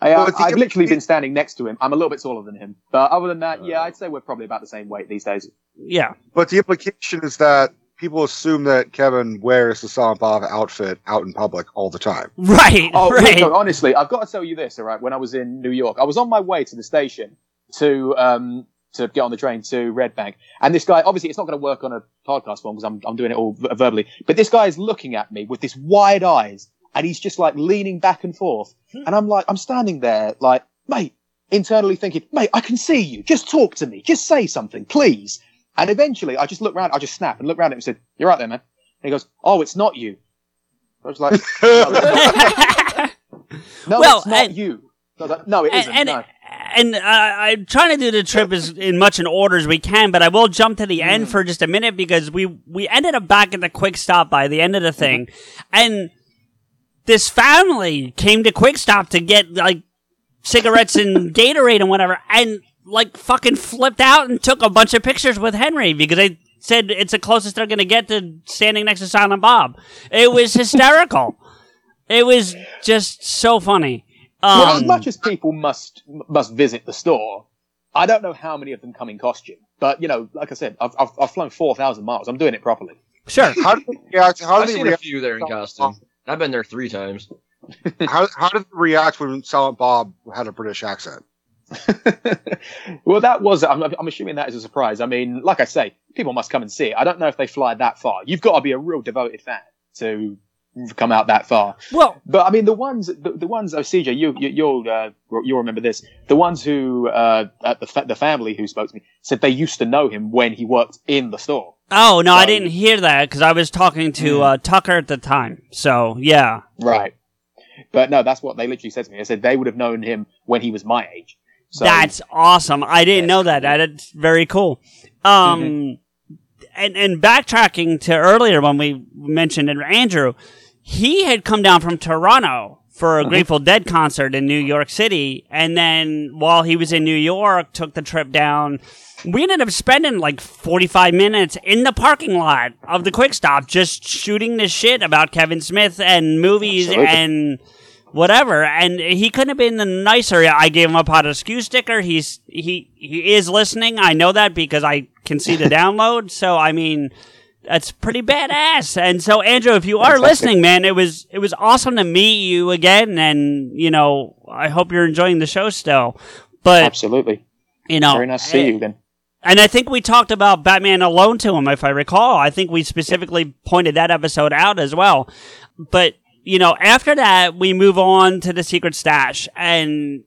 I, uh, Well, it's- I've literally been standing next to him. I'm a little bit taller than him, but other than that, yeah, I'd say we're probably about the same weight these days. yeah, But the implication is that people assume that Kevin wears the Silent Bob outfit out in public all the time. [LAUGHS] right, Oh, right. no, honestly, I've got to tell you this. All right, when I was in New York, I was on my way to the station to um to get on the train to Red Bank, and this guy obviously it's not going to work on a podcast form because I'm I'm doing it all verbally, but this guy is looking at me with this wide eyes, and he's just like leaning back and forth, hmm. and I'm like I'm standing there like mate, internally thinking, mate, I can see you. Just talk to me. Just say something, please. And eventually, I just look around. I just snap and look around at him and said, "You're right there, man." And he goes, "Oh, it's not you." I was like, [LAUGHS] "No, Well, it's not and- [LAUGHS] you." I was like, no, it isn't. and, no. And uh, I'm trying to do the trip as in much in order as we can, but I will jump to the Mm. end for just a minute because we we ended up back at the quick stop by the end of the thing, and this family came to quick stop to get like cigarettes and [LAUGHS] Gatorade and whatever, and like fucking flipped out and took a bunch of pictures with Henry because they said it's the closest they're gonna get to standing next to Silent Bob. It was hysterical. [LAUGHS] it was just so funny. Well, as Um, much as people must must visit the store, I don't know how many of them come in costume. But you know, like I said, I've I've, I've flown four thousand miles. I'm doing it properly. Sure. How did they react? How I've they seen a few there in costume. I've been there three times. [LAUGHS] How, how did they react when Silent Bob had a British accent? [LAUGHS] Well, that was. I'm, I'm assuming that is a surprise. I mean, like I say, people must come and see it. I don't know if they fly that far. You've got to be a real devoted fan to come out that far. Well, but I mean, the ones, the, the ones. Oh, CJ, you, you you'll uh, you'll remember this. The ones who uh, at the fa- the family who spoke to me said they used to know him when he worked in the store. Oh no, I didn't hear that because I was talking to uh, Tucker at the time. So yeah, Right. But no, that's what they literally said to me. They said they would have known him when he was my age. So that's awesome. I didn't know that. That's very cool. Um, Mm-hmm. and and backtracking to earlier when we mentioned it, Andrew, he had come down from Toronto for a Mm-hmm. Grateful Dead concert in New York City, and then while he was in New York, took the trip down. We ended up spending like 45 minutes in the parking lot of the Quick Stop just shooting the shit about Kevin Smith and movies Absolutely. and whatever. And he couldn't have been the nicer. I gave him a Pod Askew sticker. He's he he is listening. I know that because I can see the [LAUGHS] download. So I mean, that's pretty badass. And so Andrew, if you are listening, man, it was it was awesome to meet you again. And you know, I hope you're enjoying the show still. But absolutely. you know, Very nice to see you again. and I think we talked about Batman Alone to him, if I recall. I think we specifically pointed that episode out as well. But, you know, after that, we move on to the secret stash. And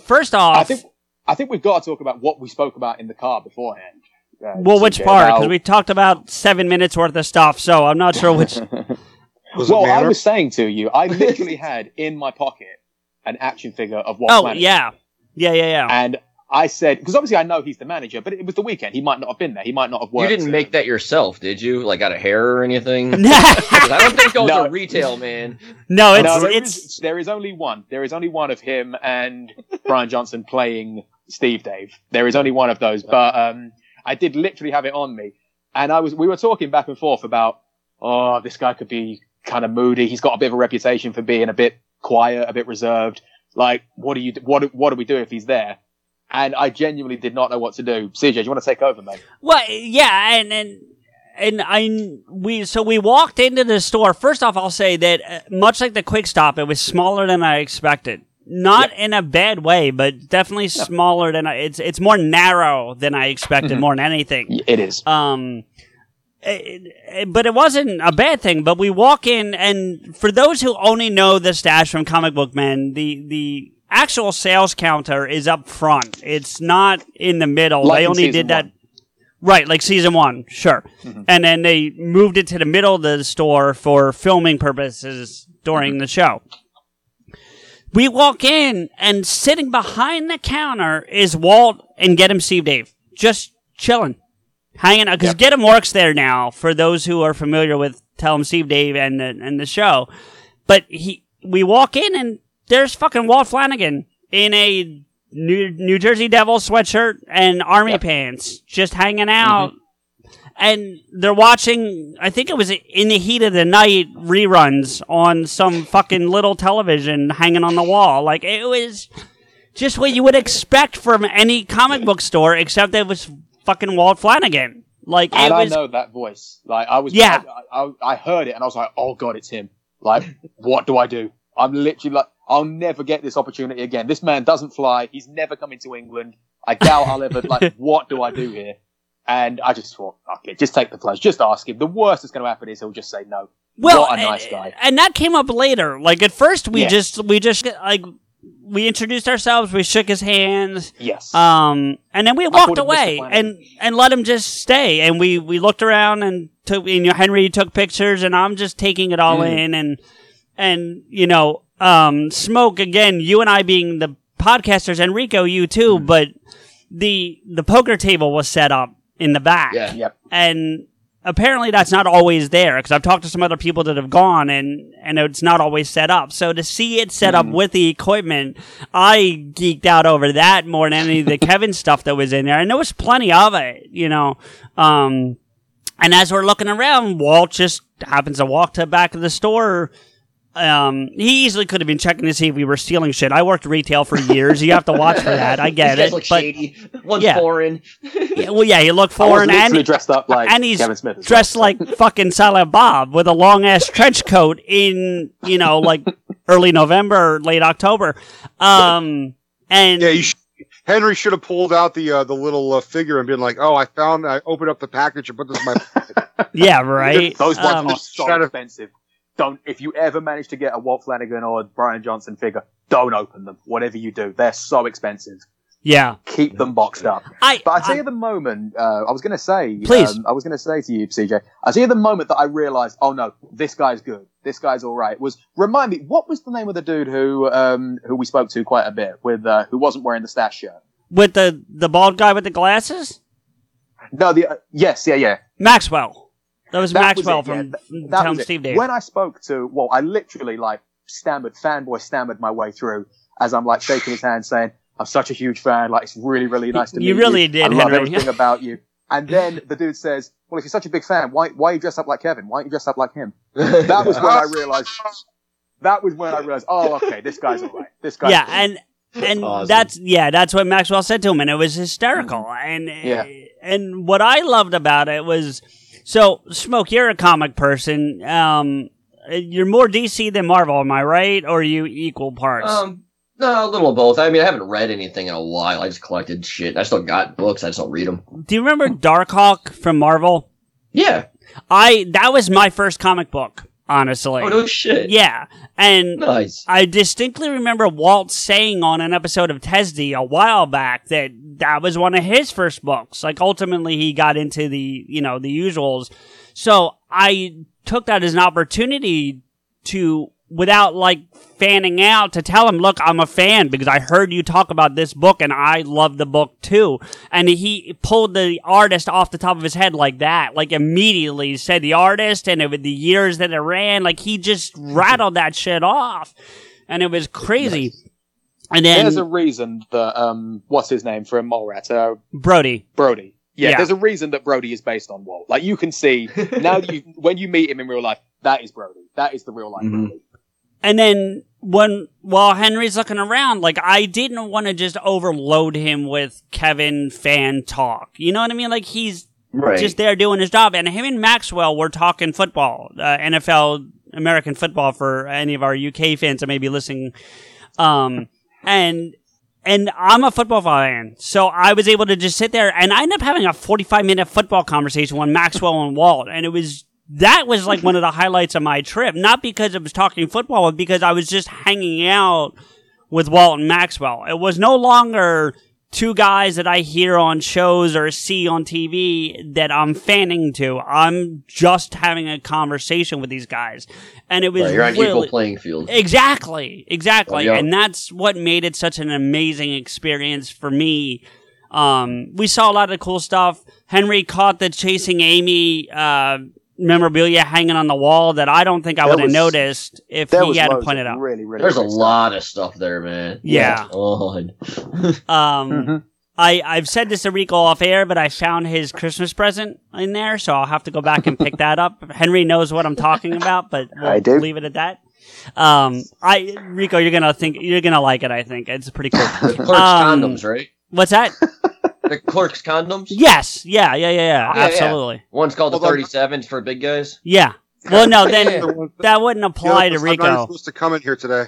first off, I think I think we've got to talk about what we spoke about in the car beforehand. Uh, well, which part? Because we talked about seven minutes worth of stuff, so I'm not sure which. [LAUGHS] well, I was saying to you, I [LAUGHS] literally had in my pocket an action figure of what oh, planet. yeah. Yeah, yeah, yeah. And I said, because obviously I know he's the manager, but it was the weekend. He might not have been there. He might not have worked. You didn't make that yourself, did you? Like out of hair or anything? [LAUGHS] 'Cause I don't think those No. are retail, man. No, it's, No, there it's, is- there is only one. There is only one of him and Bryan Johnson playing Steve Dave. There is only one of those. But um, I did literally have it on me, and I was we were talking back and forth about oh this guy could be kind of moody. He's got a bit of a reputation for being a bit quiet, a bit reserved. Like what do you what what do we do if he's there? And I genuinely did not know what to do. CJ, do you want to take over, mate? Well, yeah, and and and I we so we walked into the store. First off, I'll say that uh, much like the Quick Stop, it was smaller than I expected. Not in a bad way, but definitely smaller than I. It's it's more narrow than I expected, Mhm. more than anything. It is. Um, it- it- but it wasn't a bad thing. But we walk in, and for those who only know the stash from Comic Book Men, the the actual sales counter is up front. It's not in the middle. Like they only did that. one. Right, like season one, sure. Mhm. And then they moved it to the middle of the store for filming purposes during the show. We walk in, and sitting behind the counter is Walt and Get Him Steve Dave, just chilling, hanging out. Because Get Him works there now. For those who are familiar with Tell Him Steve Dave and the, and the show, but he, we walk in and there's fucking Walt Flanagan in a New, New Jersey Devil sweatshirt and army pants, just hanging out. Mm-hmm. And they're watching, I think it was in the heat of the night reruns on some fucking little television hanging on the wall. Like, it was just what you would expect from any comic book store, except it was fucking Walt Flanagan. Like, and was. I know that voice. Like I was, Yeah. I, I, I heard it and I was like, oh god, it's him. Like, what do I do? I'm literally like, I'll never get this opportunity again. This man doesn't fly. He's never coming to England. I doubt I'll ever. Like, [LAUGHS] what do I do here? And I just thought, fuck it, just take the plunge. Just ask him. The worst that's going to happen is he'll just say no. Well, what a nice guy. and that came up later. Like at first, we Yeah. just we just like we introduced ourselves, we shook his hands, Yes. um, and then we walked away and and let him just stay. And we we looked around and took. And, you know, Henry took pictures, and I'm just taking it all Mm. in. And and you know, um, smoke again. You and I being the podcasters, Enrico, you too. Mm. But the the poker table was set up in the back Yeah. Yep. and apparently that's not always there because I've talked to some other people that have gone and and it's not always set up. So to see it set up with the equipment, I geeked out over that more than any of the [LAUGHS] Kevin stuff that was in there, and there was plenty of it, you know. Um, and as we're looking around, Walt just happens to walk to the back of the store. Um, he easily could have been checking to see if we were stealing shit. I worked retail for years. You have to watch for that. I get [LAUGHS] it. look but shady. One's yeah. foreign. yeah, well, yeah, he looked foreign and literally dressed up like and he's Kevin Smith. as dressed like [LAUGHS] fucking Silent Bob with a long ass trench coat in you know like early November, or late October. Um, and Yeah, you sh- Henry should have pulled out the uh, the little uh, figure and been like, "Oh, I found. I opened up the package and put this in my." [LAUGHS] yeah, right. Those ones Um, are so expensive. Don't if you ever manage to get a Walt Flanagan or Bryan Johnson figure, don't open them. Whatever you do, they're so expensive. yeah. Keep them boxed up. I, But I tell you the moment uh, I was going to say, Please. um, I was going to say to you, CJ, I see at the moment that I realized, oh no, this guy's good, this guy's all right. Was remind me, what was the name of the dude who um, who we spoke to quite a bit with, uh, who wasn't wearing the stash shirt? with the the bald guy with the glasses, No, the uh, yes, yeah, yeah. Maxwell. That was That Maxwell was it, yeah. from that Town. Steve Dave. When I spoke to, well, I literally like stammered, fanboy stammered my way through as I'm like shaking his hand saying, I'm such a huge fan. Like, it's really, really nice to meet You meet really you. Really did, I love Henry. everything about you. And then [LAUGHS] the dude says, well, if you're such a big fan, why, why are you dressed up like Kevin? Why aren't you dressed up like him? That was when I realized, that was when I realized, oh, okay, this guy's all right. This guy's yeah, cool. and and Awesome. that's yeah, that's what Maxwell said to him, and it was hysterical. Mm-hmm. And Yeah. and what I loved about it was so smoke. You're a comic person. Um, you're more DC than Marvel, am I right? Or are you equal parts? Um, no, a little of both. I mean, I haven't read anything in a while. I just collected shit. I still got books. I just don't read them. Do you remember Darkhawk from Marvel? Yeah. I that was my first comic book. Honestly, Oh no shit. Yeah, and Nice. I distinctly remember Walt saying on an episode of TESD a while back that that was one of his first books. Like ultimately he got into the, you know, the usuals. So I took that as an opportunity to, without like fanning out, to tell him, look, I'm a fan because I heard you talk about this book and I love the book too. And he pulled the artist off the top of his head like that, like immediately said the artist and it was the years that it ran. Like he just rattled that shit off. And it was crazy. And then there's a reason that, um, what's his name from Mallrats? Uh, Brody. Brody. Yeah, Yeah. there's a reason that Brody is based on Walt. Like you can see [LAUGHS] now that you when you meet him in real life, that is Brody. That is the real life Brody. And then when while Henry's looking around, like I didn't want to just overload him with Kevin fan talk. You know what I mean? Like he's Right. just there doing his job, and him and Maxwell were talking football, uh, NFL, American football for any of our UK fans that may be listening. Um, and and I'm a football fan, so I was able to just sit there, and I ended up having a 45 minute football conversation with Maxwell and Walt, and it was that was like one of the highlights of my trip. Not because it was talking football, but because I was just hanging out with Walt and Maxwell. It was no longer two guys that I hear on shows or see on TV that I'm fanning to. I'm just having a conversation with these guys. And it was Right, you're on really, equal playing field. Exactly, exactly. Yeah. And that's what made it such an amazing experience for me. Um, we saw a lot of cool stuff. Henry caught the chasing Amy uh, memorabilia hanging on the wall that I don't think I would have noticed if he had loads pointed of out. really, really. There's a great stuff. lot of stuff there, man. Yeah. God. [LAUGHS] Um, Mm-hmm. I I've said this to Rico off air, but I found his Christmas present in there, so I'll have to go back and pick that up. [LAUGHS] Henry knows what I'm talking about, but we'll I do. leave it at that. Um, I Rico, you're gonna think you're gonna like it. I think it's pretty cool. [LAUGHS] The clerk's Um, condoms, right? What's that? The clerk's condoms? yes, yeah, yeah, yeah, yeah, Yeah, yeah. absolutely, One's called the Hold on. 37 for big guys. yeah. Well, no, [LAUGHS] then that wouldn't apply to I'm not Rico. supposed to come in here today.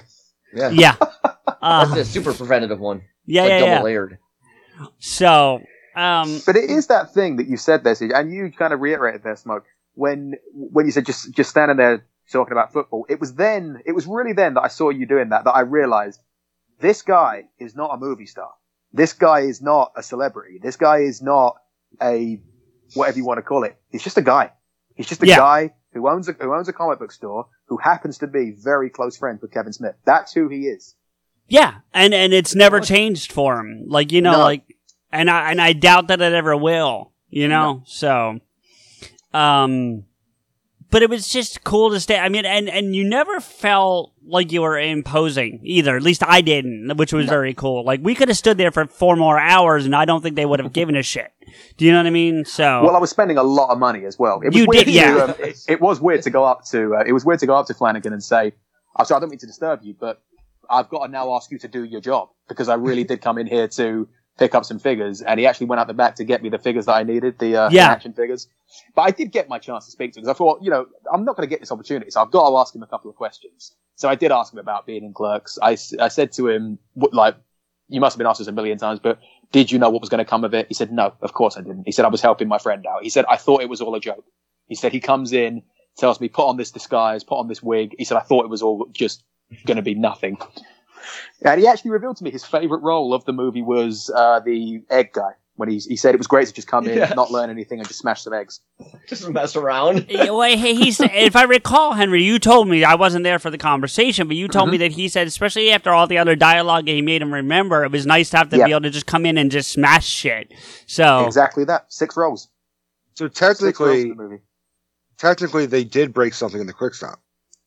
Yeah. Yeah, [LAUGHS] That's uh, the super preventative one. yeah, It's like yeah, double yeah. layered. So, um, But it is that thing that you said there, and you kind of reiterated there, Smoke, when when you said just just standing there talking about football. It was then, it was really then that I saw you doing that that I realized this guy is not a movie star. This guy is not a celebrity. This guy is not a whatever you want to call it. He's just a guy. He's just a Yeah. guy who owns a who owns a comic book store who happens to be very close friends with Kevin Smith. That's who he is. Yeah, and and it's never changed for him. Like you know, No. like and I and I doubt that it ever will. You know, so um, but it was just cool to stay. I mean, and and you never felt like you were imposing either. At least I didn't, which was very cool. Like we could have stood there for four more hours, and I don't think they would have given a shit. Do you know what I mean? So Well, I was spending a lot of money as well. It was You weird did, yeah. To, um, it, it was weird to go up to. Uh, it was weird to go up to Flanagan and say, I said, I don't mean to disturb you, but I've got to now ask you to do your job because I really did come in here to pick up some figures. And he actually went out the back to get me the figures that I needed, the uh, Yeah. action figures. But I did get my chance to speak to him because I thought, you know, I'm not going to get this opportunity, so I've got to ask him a couple of questions. So I did ask him about being in Clerks. I, I said to him, like, you must have been asked this a million times, but did you know what was going to come of it? He said, no, of course I didn't. He said, I was helping my friend out. He said, I thought it was all a joke. He said, he comes in, tells me, put on this disguise, put on this wig. He said, I thought it was all just going to be nothing. And he actually revealed to me his favorite role of the movie was uh, the egg guy. When he, he said it was great to just come in, Yeah. not learn anything, and just smash some eggs. Just mess around. [LAUGHS] Yeah, well, hey, he's, if I recall, Henry, you told me I wasn't there for the conversation, but you told Mm-hmm. me that he said, especially after all the other dialogue that he made him remember, it was nice to have to Yeah. be able to just come in and just smash shit. So Exactly that. Six rolls. So Six rolls technically, the technically, they did break something in the quick stop.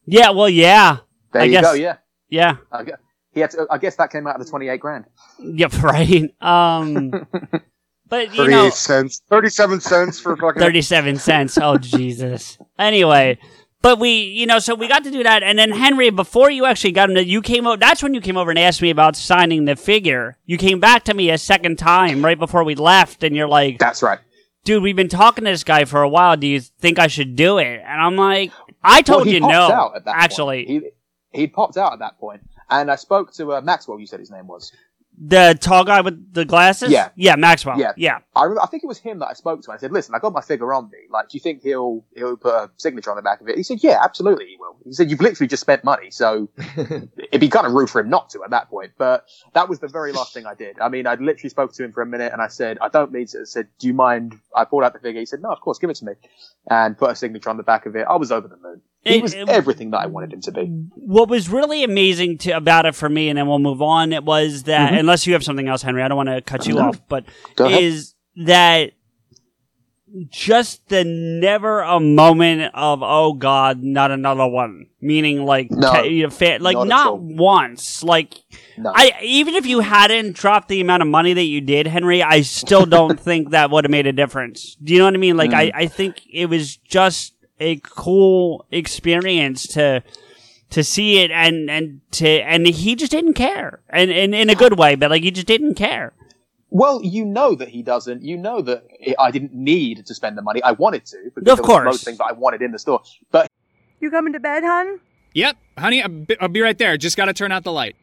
yeah, well, yeah, There I you guess, go. Yeah. yeah, I guess, he had to, I guess that came out of the twenty-eight grand. yep, [LAUGHS] right. Um, [LAUGHS] but you Thirty-eight know, cents, thirty-seven cents for fucking. [LAUGHS] 37 cents. Oh, Jesus. Anyway, but we, you know, so we got to do that. And then, Henry, before you actually got him, to, you came over, that's when you came over and asked me about signing the figure. You came back to me a second time right before we left, and you're like, That's right. dude, we've been talking to this guy for a while. Do you think I should do it? And I'm like, I told Well, he you popped no. out at that actually, point. he he popped out at that point, and I spoke to uh, Maxwell. You said his name was. the tall guy with the glasses? Yeah. Yeah, Maxwell. Yeah. Yeah. I remember, I think it was him that I spoke to. I said, "Listen, I got my figure on me. Like, do you think he'll he'll put a signature on the back of it?" He said, "Yeah, absolutely, he will." He said, "You've literally just spent money, so [LAUGHS] it'd be kind of rude for him not to at that point." But that was the very last thing I did. I mean, I'd literally spoke to him for a minute, and I said, "I don't need to." I said, "Do you mind?" I pulled out the figure. He said, "No, of course, give it to me," and put a signature on the back of it. I was over the moon. He It- was it- everything that I wanted him to be. what was really amazing to, about it for me, and then we'll move on, it was that, Mhm. unless you have something else, Henry, I don't want to cut you No. off, but Go ahead. is that just the never a moment of, oh God, not another one. Meaning, like, No, you know, fa- like not not once. Like, No. I even if you hadn't dropped the amount of money that you did, Henry, I still don't [LAUGHS] think that would have made a difference. Do you know what I mean? Like, Mm. I, I think it was just a cool experience to to see it and and to and he just didn't care and, and in a good way, but like he just didn't care. Well, you know that he doesn't. You know that I didn't need to spend the money. I wanted to because Of there was course. most things that I wanted in the store. But You coming to bed, hun? Yep, honey, I'll be, right there. Just gotta turn out the light.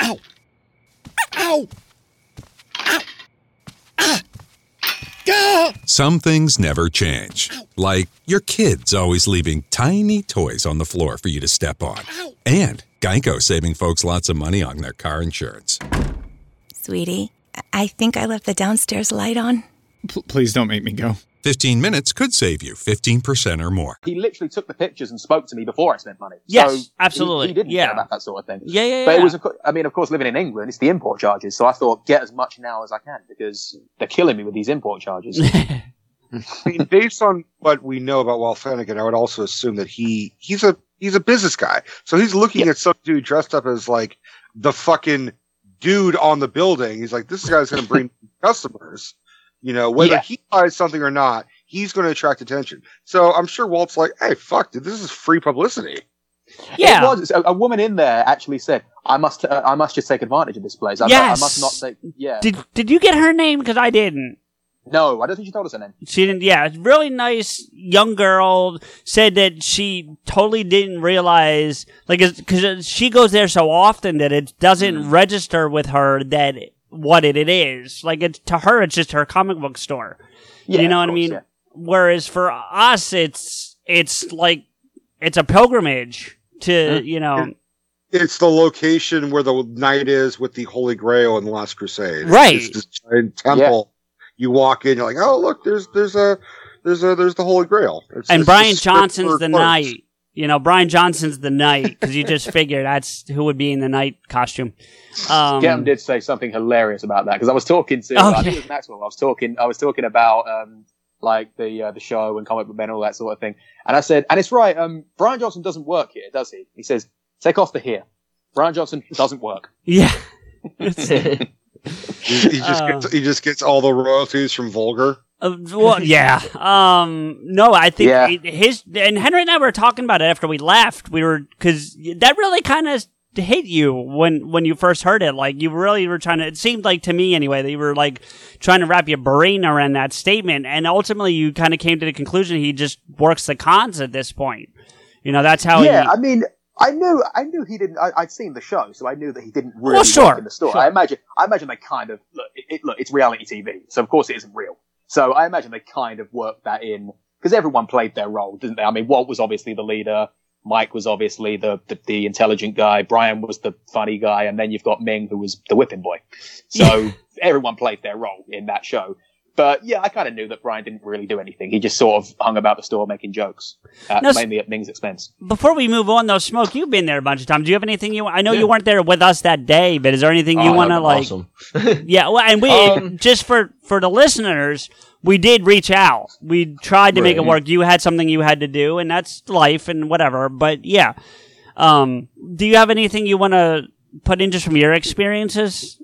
Ow! Ow! Ow! Ah! Gah! Some things never change. Like your kids always leaving tiny toys on the floor for you to step on. And Geico saving folks lots of money on their car insurance. Sweetie, I think I left the downstairs light on. P- please don't make me go. 15 minutes could save you 15% or more. he literally took the pictures and spoke to me before I spent money. Yes, so absolutely. He, didn't Yeah. care about that sort of thing. Yeah, yeah, But yeah. it was, of cour- I mean, of course, living in England, it's the import charges. So I thought, get as much now as I can because they're killing me with these import charges. [LAUGHS] I mean, based on what we know about Walt Flanagan, I would also assume that he he's a he's a business guy. So he's looking at some dude dressed up as like the fucking dude on the building. He's like, this guy's going to bring [LAUGHS] customers. You know, whether Yeah. he buys something or not, he's going to attract attention. So I'm sure Walt's like, hey, fuck, dude, this is free publicity. Yeah. It was, a, a woman in there actually said, I must, uh, I must just take advantage of this place. I, Yes. I must not take, yeah. Did did you get her name? Because I didn't. No, I don't think she told us her name. She didn't. Yeah, really nice young girl said that she totally didn't realize, like, because she goes there so often that it doesn't Mm. register with her that what it, it is. Like, it's to her, it's just her comic book store. Yeah, you know of what I mean? yeah. Whereas for us, it's it's like it's a pilgrimage to you know. It's the location where the knight is with the Holy Grail in the Last Crusade. Right. It's this giant temple. You walk in, you're like, oh look, there's there's a there's a there's the Holy Grail. It's- and it's Bryan Johnson's the clothes. knight. You know, Bryan Johnson's the knight because you just figure that's who would be in the knight costume. Um, Gem did say something hilarious about that because I was talking to, Oh, I think it was Maxwell. I was talking, I was talking about um, like the uh, the show and comic book men, all that sort of thing. And I said, and it's right. Um, Bryan Johnson doesn't work here, does he? He says, take off the here. Bryan Johnson doesn't work. Yeah, [LAUGHS] that's it. He, he just Uh. gets he just gets all the royalties from Vulgar. Uh, well, [LAUGHS] yeah. Um, no, I think Yeah. his and Henry and I were talking about it after we left. We were because that really kind of hit you when when you first heard it. Like you really were trying to. It seemed like to me anyway that you were like trying to wrap your brain around that statement, and ultimately you kind of came to the conclusion he just works the cons at this point. You know, that's how. yeah, he, I mean, I knew, I knew he didn't. I, I'd seen the show, so I knew that he didn't really Well, sure, work in the story. sure. I imagine, I imagine they kind of look. It, it, look, it's reality TV, so of course it isn't real. So I imagine they kind of worked that in because everyone played their role, didn't they? I mean, Walt was obviously the leader. Mike was obviously the, the, the intelligent guy. Bryan was the funny guy, and then you've got Ming, who was the whipping boy. So everyone played their role in that show. But yeah, I kind of knew that Bryan didn't really do anything. He just sort of hung about the store making jokes, uh, No, s- mainly at Ming's expense. Before we move on, though, Smoke, you've been there a bunch of times. Do you have anything you? I know you weren't there with us that day, but is there anything you Oh, want to like? awesome. [LAUGHS] [LAUGHS] yeah, well, and we Um, just for for the listeners, we did reach out. We tried to make it work. You had something you had to do, and that's life and whatever. But yeah, um, do you have anything you want to put in just from your experiences?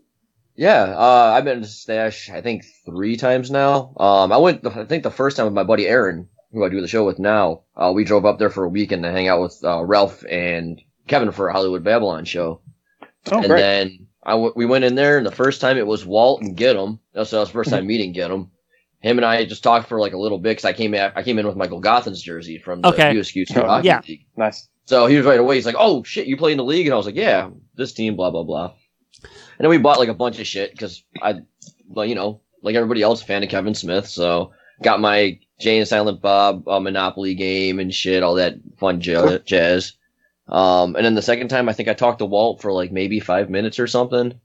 Yeah, uh, I've been to Stash, I think, three times now. Um, I went, I think the first time with my buddy Aaron, who I do the show with now. Uh, we drove up there for a weekend to hang out with, uh, Ralph and Kevin for a Hollywood Babylon show. Oh, and great. then I w- we went in there, and the first time it was Walt and Get 'em. That's that was the first time meeting Get 'em. Him and I just talked for like a little bit because I came in, I came in with Michael Gotham's jersey from the Okay. USQ Oh, Hockey yeah. League. Nice. So he was right away. He's like, "Oh shit, you play in the league?" And I was like, "Yeah, this team, blah blah blah." And then we bought like a bunch of shit because I, well, you know, like everybody else, a fan of Kevin Smith. So got my Jay and Silent Bob uh, Monopoly game and shit, all that fun ja- jazz. Um, and then the second time, I think I talked to Walt for like maybe five minutes or something.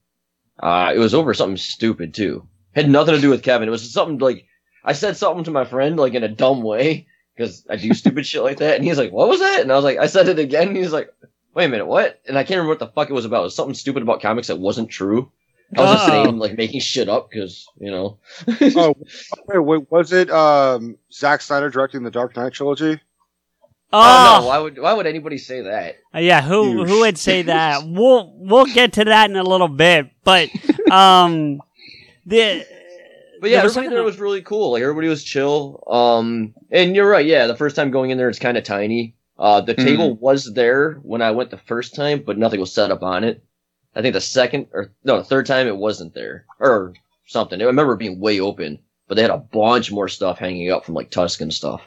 Uh, it was over something stupid too. Had nothing to do with Kevin. It was something like I said something to my friend like in a dumb way because I do stupid [LAUGHS] shit like that, and he's like, "What was that?" And I was like, "I said it again." And he's like, "Wait a minute, what?" And I can't remember what the fuck it was about. It was something stupid about comics that wasn't true. I was just Oh. saying, like making shit up because you know. [LAUGHS] oh, wait, [LAUGHS] wait, was it um, Zack Snyder directing the Dark Knight trilogy? Oh, Oh, no! Why would why would anybody say that? Uh, yeah. Who You who would say that? We'll we'll get to that in a little bit, but [LAUGHS] um, the But yeah, There everybody something there else- was really cool. Like everybody was chill. Um, and you're right. Yeah, the first time going in there, it's kind of tiny. Uh, the Mhm. table was there when I went the first time, but nothing was set up on it. I think the second or no, the third time it wasn't there or something. I remember it being way open, but they had a bunch more stuff hanging up from like Tusk and stuff.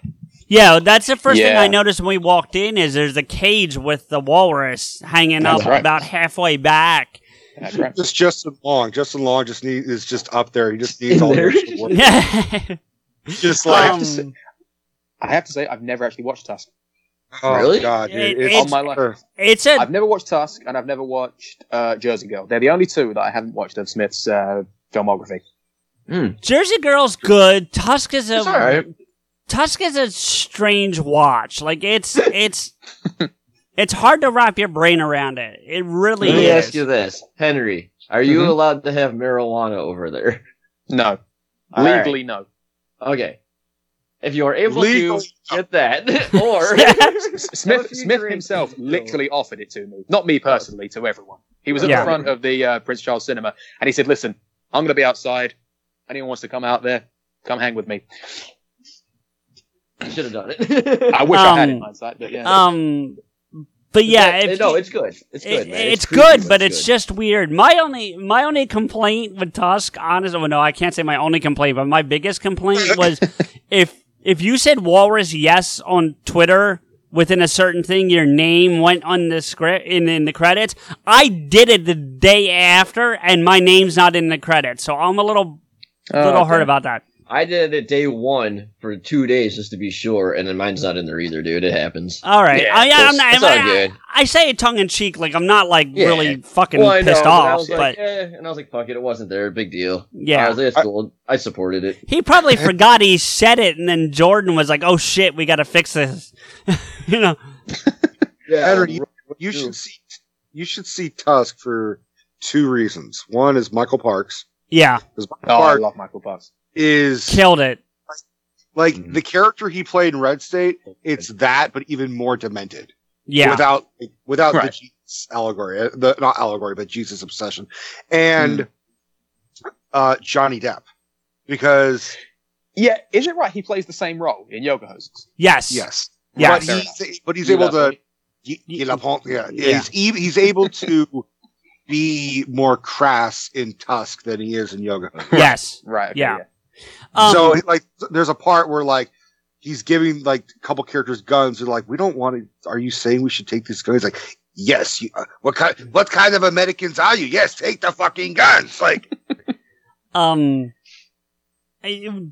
Yeah, that's the first thing I noticed when we walked in is there's a cage with the walrus hanging That's up right. about halfway back. That's right. Just Justin Long. Justin Long just need is just up there. He just needs all the there? extra work. Yeah. Just I like have say, I have to say, I've never actually watched Tusk. Oh Really? god, dude, It- it's, All my life. it's a I've never watched Tusk, and I've never watched uh, Jersey Girl. They're the only two that I haven't watched of Smith's uh, filmography. Jersey Girl's good. Tusk is a It's all right. Tusk is a strange watch. Like it's it's [LAUGHS] it's hard to wrap your brain around it. It really Let me is. ask you this, Henry: Are you Mhm. allowed to have marijuana over there? No, All right. legally no. Okay. If you are able Legally, to get that, [LAUGHS] [LAUGHS] or [LAUGHS] Smith Smith himself literally offered it to me, not me personally, to everyone. He was at Yeah. the front of the uh, Prince Charles Cinema, and he said, "Listen, I'm going to be outside. Anyone wants to come out there, come hang with me." you should have done it. I wish I had Um, in hindsight, but yeah. Um, but yeah, That- if no, it's good. It's good, it- man. it's, creepy, good, but it's good. just weird. My only my only complaint with Tusk, honestly, well, no, I can't say my only complaint, but my biggest complaint was if if you said Walrus yes on Twitter within a certain thing, your name went on the script in, in the credits. I did it the day after, and my name's not in the credits, so I'm a little Oh, little okay. hurt about that. I did it day one for two days just to be sure, and then mine's not in there either, dude. It happens. All right, Yeah, I, I'm it's- not. it's all I, good. I say it tongue in cheek, like I'm not like Yeah. really fucking Well, I know, pissed but I off, but like, eh, and I was like, fuck it, it wasn't there. Big deal. Yeah. I was like, it's cool. I supported it. He probably [LAUGHS] forgot he said it, and then Jordan was like, "Oh shit, we got to fix this." [LAUGHS] you know? [LAUGHS] Yeah, Henry, you, you should see you should see Tusk for two reasons. One is Michael Parks. Yeah, Because Michael Oh, I love Michael Parks. is killed it. like Mhm. the character he played in Red State. It's that, but even more demented. Yeah, without without the Jesus allegory, uh, the not allegory, but Jesus obsession, and Hmm. uh, Johnny Depp, because Yeah, is it right? He plays the same role in Yoga Hosers. Yes. Yes. Yes. But he's, but he's able to. y- y- Yeah, yeah, Yeah. He's, he's able to be more crass in Tusk than he is in Yoga. Yes. Right. okay, Yeah. Um, so like, there's a part where like he's giving like a couple characters guns. They're like, we don't want to. Are you saying we should take this gun? He's like, yes. You, uh, what kind? What kind of Americans are you? Yes, take the fucking guns. Like, [LAUGHS] um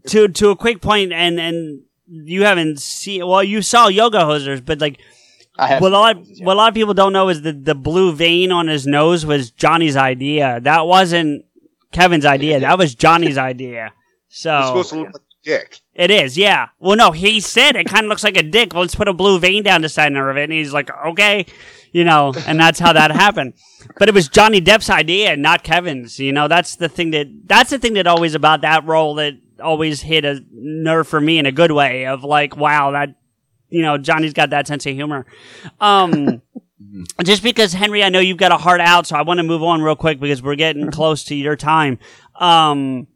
to to a quick point and and you haven't seen well you saw yoga hosers but like I have what a lot seen yeah. what a lot of people don't know is that the blue vein on his nose was Johnny's idea. That wasn't Kevin's idea. That was Johnny's idea. It's so supposed to look like a dick. it is yeah. Well no he said it kind of looks like a dick. Well, let's put a blue vein down the side of it. And he's like okay you know and that's how that happened. But it was Johnny Depp's idea, not Kevin's. You know, that's the thing that that's the thing that always about that role that always hit a nerve for me in a good way of like, wow, that you know, Johnny's got that sense of humor. Um [LAUGHS] just because Henry, I know you've got a heart out, so I want to move on real quick because we're getting [LAUGHS] close to your time. Um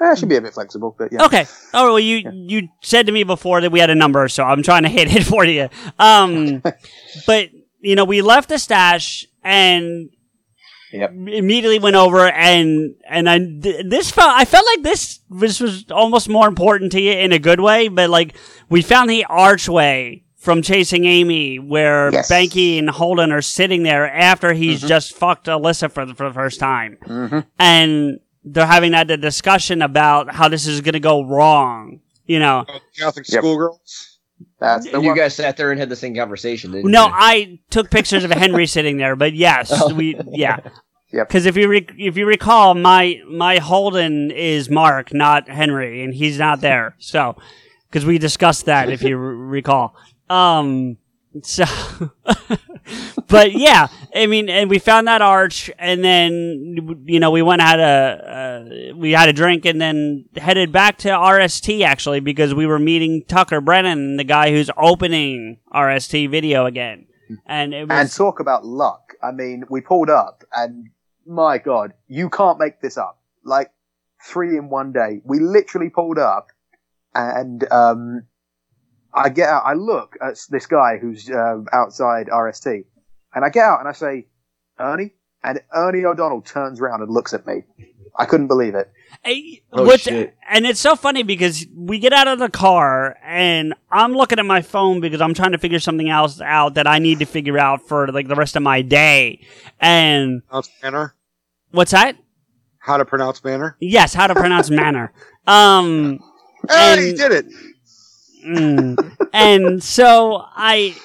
Eh, it should be a bit flexible, but yeah. Okay. Oh well, you you said to me before that we had a number, so I'm trying to [LAUGHS] hit it for you. Um, but you know, we left the stash and Yep. immediately went over and and I this felt I felt like this this was almost more important to you in a good way, but like we found the archway from chasing Amy where Yes. Banky and Holden are sitting there after he's just fucked Alyssa for the, for the first time Mm-hmm. and they're having that the discussion about how this is going to go wrong. You know, Catholic Yep. Schoolgirls. That's the And you one. guys sat there and had the same conversation, didn't no, you? I took pictures of Henry sitting there, but yes, [LAUGHS] Oh. we yeah. [LAUGHS] Yep. Because if you re- if you recall, my my Holden is Mark, not Henry, and he's not there. So, because we discussed that, if you re- recall. Um. So, but yeah, I mean, and we found that arch, and then you know we went had a uh, we had a drink, and then headed back to RST actually because we were meeting Tucker Brennan, the guy who's opening RST Video again, and it was And talk about luck. I mean, we pulled up, and my God, you can't make this up. Like three in one day. We literally pulled up, and um, I get out. I look at this guy who's uh, outside RST, and I get out and I say, "Ernie," and Ernie O'Donnell turns around and looks at me. I couldn't believe it. Hey, Oh, what's- shit. And it's so funny because we get out of the car and I'm looking at my phone because I'm trying to figure something else out that I need to figure out for like the rest of my day. And Pronounce Banner. what's that? How to pronounce Banner. Yes, how to pronounce manner. Um, Hey, And- he did it. Mm. and so I,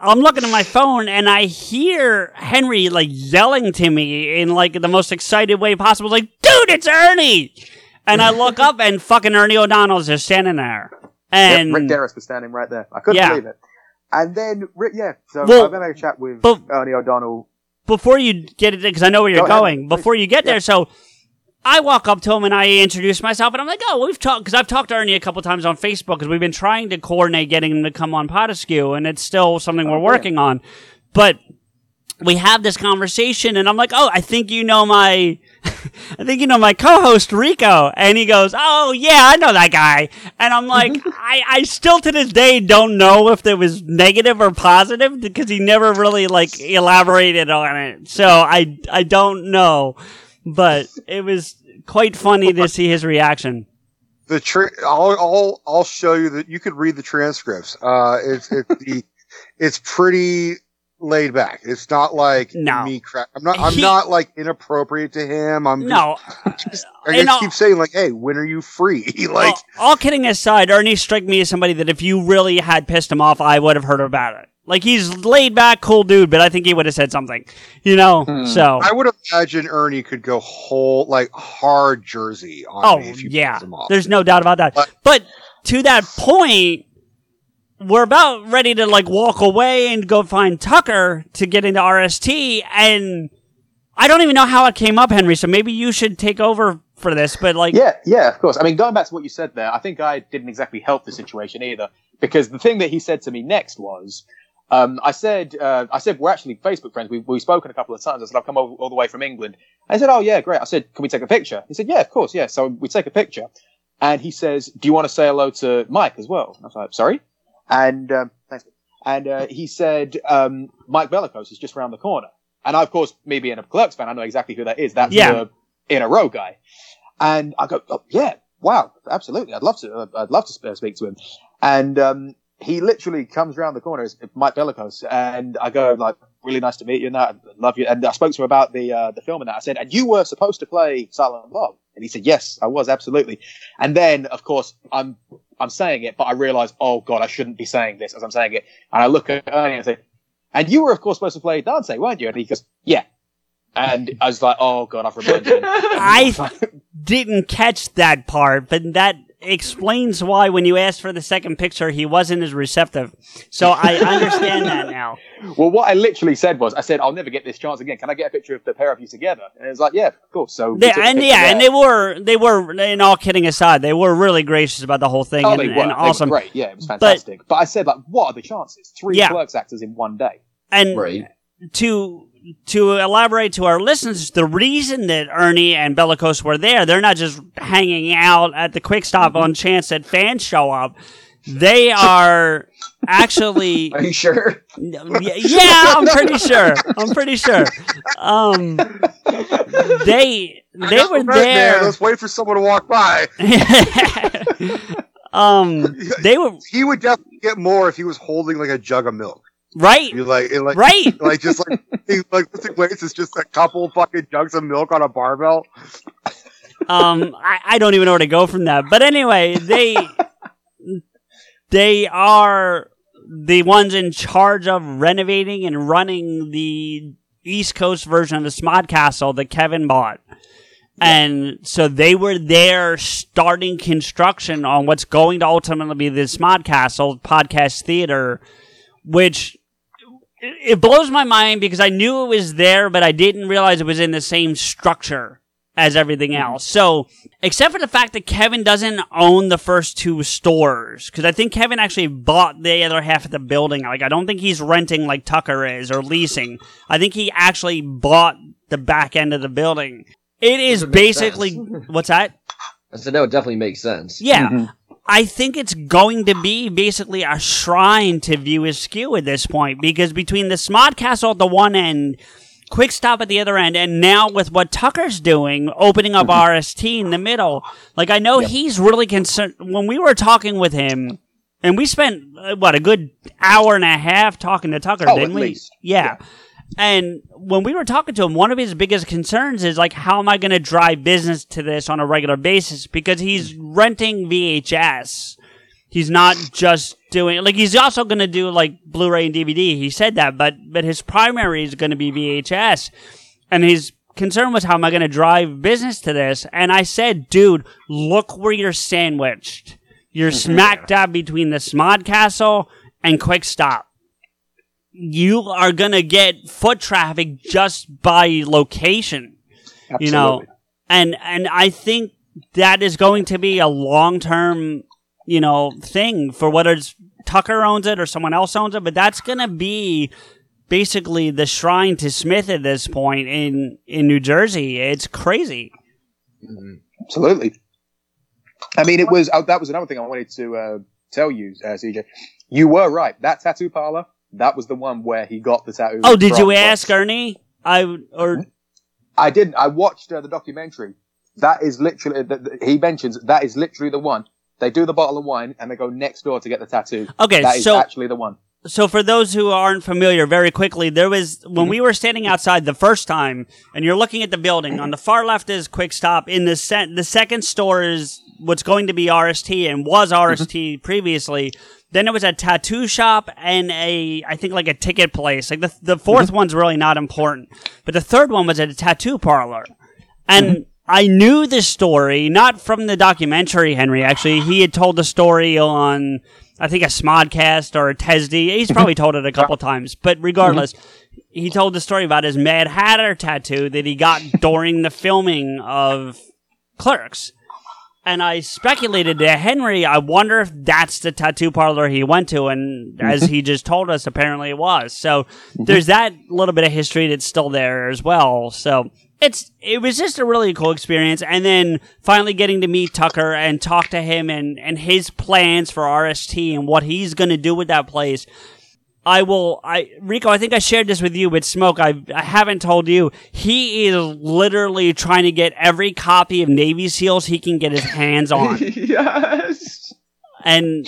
I'm looking at my phone and I hear Henry like yelling to me in like the most excited way possible, like, dude, it's Ernie. And I look up and fucking Ernie O'Donnell's just standing there. And Yep, Rick Derris was standing right there. I couldn't Yeah. believe it. And then, Rick, yeah, so Well, been having a chat with but- Ernie O'Donnell. before you get it, because I know where you're Go ahead. going. Before you get there, so I walk up to him and I introduce myself, and I'm like, "Oh, we've talked because I've talked to Ernie a couple times on Facebook because we've been trying to coordinate getting him to come on Pod Askew, and it's still something we're oh, working on." But we have this conversation, and I'm like, "Oh, I think you know my." [LAUGHS] I think you know my co-host Rico, and he goes, "Oh yeah, I know that guy." And I'm like, [LAUGHS] I, I still to this day don't know if it was negative or positive because he never really like elaborated on it. So I I don't know, but it was quite funny to see his reaction. The tra- I'll, I'll I'll show you that you could read the transcripts. Uh, it's it's the [LAUGHS] it's pretty laid back. It's not like No. me crap. I'm not. I'm He- not like inappropriate to him. I'm No, Just, I just keep saying like, hey, when are you free? [LAUGHS] like, all, all kidding aside, Ernie struck me as somebody that if you really had pissed him off, I would have heard about it. Like he's laid back, cool dude, but I think he would have said something, you know. Hmm. So I would imagine Ernie could go whole like hard Jersey on Oh me if you yeah, him off. there's no doubt about that. But to that point, we're about ready to like walk away and go find Tucker to get into RST, and I don't even know how it came up, Henry. So maybe you should take over for this. But like, Yeah, yeah, of course. I mean, going back to what you said there, I think I didn't exactly help the situation either because the thing that he said to me next was, um, I said, uh, I said we're actually Facebook friends. We we've spoken a couple of times. I said I've come over all the way from England. I said, oh yeah, great. I said, can we take a picture? He said, yeah, of course, yeah. So we take a picture, and he says, "Do you want to say hello to Mike as well?" I was like, "Sorry," and um, thanks. And uh, he said, um, "Mike Bellicose is just around the corner." And I, of course, me being a Clerks fan, I know exactly who that is. That's Yeah. the in a row guy. And I go, oh, "Yeah, wow, absolutely, I'd love to. I'd love to speak to him." And um, he literally comes around the corner, it's Mike Bellicose, and I go like, "Really nice to meet you." And that, love you. And I spoke to him about the uh, the film and that. I said, "And you were supposed to play Silent Bob." And he said, "Yes, I was absolutely." And then, of course, I'm I'm saying it, but I realise, oh god, I shouldn't be saying this as I'm saying it. And I look at Ernie and I say, "And you were, of course, supposed to play Dante, weren't you?" And he goes, "Yeah." And I was like, "Oh god, I've him." [LAUGHS] I didn't catch that part, but that explains why when you asked for the second picture, he wasn't as receptive. So I understand that now. [LAUGHS] Well, what I literally said was, I said, "I'll never get this chance again. Can I get a picture of the pair of you together?" And it was like, "Yeah, of course." So They, and yeah, there. and they were they were. And all kidding aside, they were really gracious about the whole thing Oh, and, they were. and They were awesome. great. Yeah, it was fantastic. But, I said, like, what are the chances? Three Yeah. clerks actors in one day. And to to elaborate to our listeners, the reason that Ernie and Bellicose were there, they're not just hanging out at the quick stop Mm-hmm. on chance that fans show up. They are actually. [LAUGHS] Are you sure? Yeah, I'm pretty sure. I'm pretty sure. Um, they they were man, there. let's wait for someone to walk by. [LAUGHS] um, [LAUGHS] they were. He would definitely get more if he was holding like a jug of milk. Right. You like, it like, Right. [LAUGHS] Like just like, [LAUGHS] like lifting weights is just a couple fucking jugs of milk on a barbell. um I, I don't even know where to go from that but anyway they they are the ones in charge of renovating and running the east coast version of the smod castle that kevin bought and so they were there starting construction on what's going to ultimately be the smod castle podcast theater which it it blows my mind because I knew it was there, but I didn't realize it was in the same structure as everything else. So, except for the fact that Kevin doesn't own the first two stores, because I think Kevin actually bought the other half of the building. Like, I don't think he's renting like Tucker is or leasing. I think he actually bought the back end of the building. It is basically what's that? I said that would definitely make sense. Yeah. I think it's going to be basically a shrine to View Askew at this point because between the Smod Castle at the one end, Quick Stop at the other end, and now with what Tucker's doing, opening up [LAUGHS] RST in the middle, like I know he's really concerned. When we were talking with him, and we spent uh, what a good hour and a half talking to Tucker, Oh, didn't we? least. yeah. And when we were talking to him, one of his biggest concerns is like, how am I going to drive business to this on a regular basis? Because he's hmm. renting VHS. He's not just doing like he's also going to do like Blu-ray and DVD. He said that, but but his primary is going to be VHS, and his concern was how am I going to drive business to this? And I said, dude, look where you're sandwiched. You're [LAUGHS] smack dab between the Smod Castle and Quick Stop you are gonna get foot traffic just by location. You know, and and I think that is going to be a long term, you know, thing for whether it's Tucker owns it or someone else owns it, but that's gonna be basically the shrine to Smith at this point in in New Jersey. It's crazy. Absolutely. I mean, it was oh, that was another thing I wanted to uh, tell you, uh, CJ. You were right. That tattoo parlor, that was the one where he got the tattoo. Oh, did you ask Ernie? I or I didn't. I watched uh, the documentary. That is literally. The, the- he mentions that is literally the one. They do the bottle of wine and they go next door to get the tattoo. Okay, that is so- actually the one. So for those who aren't familiar, very quickly, there was when we were standing outside the first time, and you're looking at the building. On the far left is Quick Stop. In the se- the second store is what's going to be RST and was RST previously. Then it was a tattoo shop and a I think like a ticket place. Like the the 4th mm-hmm. one's really not important, but the third one was at a tattoo parlor, and. Mm-hmm. I knew this story, not from the documentary, Henry. Actually, he had told the story on, I think, a Smodcast or a TESD. He's mm-hmm. probably told it a couple times, but regardless, he told the story about his Mad Hatter tattoo that he got during the filming of Clerks. And I speculated to Henry, I wonder if that's the tattoo parlor he went to. And mm-hmm. as he just told us, apparently it was. So mm-hmm. there's that little bit of history that's still there as well. So it's it was just a really cool experience and then finally getting to meet Tucker and talk to him and and his plans for RST and what he's going to do with that place. I will I Rico, I think I shared this with you with Smoke. I I haven't told you. He is literally trying to get every copy of Navy SEALs he can get his hands [LAUGHS] on. yes. And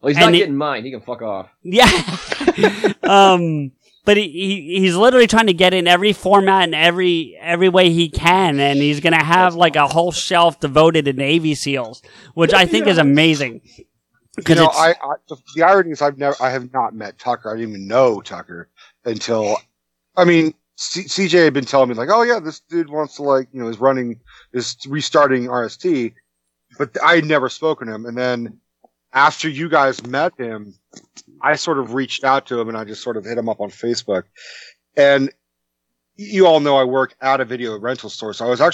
Well, he's and not he- getting mine. He can fuck off. yeah. [LAUGHS] um, but he, he he's literally trying to get in every format and every every way he can, and he's gonna have like a whole shelf devoted to Navy SEAls, which I think is amazing. You know, I, I the, the irony is I've never, I have not met Tucker. I didn't even know Tucker until, I mean, C- CJ had been telling me like, oh yeah, this dude wants to like, you know, is running, is restarting RST, but I had never spoken to him. And then after you guys met him, I sort of reached out to him and I just sort of hit him up on Facebook. And you all know I work at a video rental store, so I was actually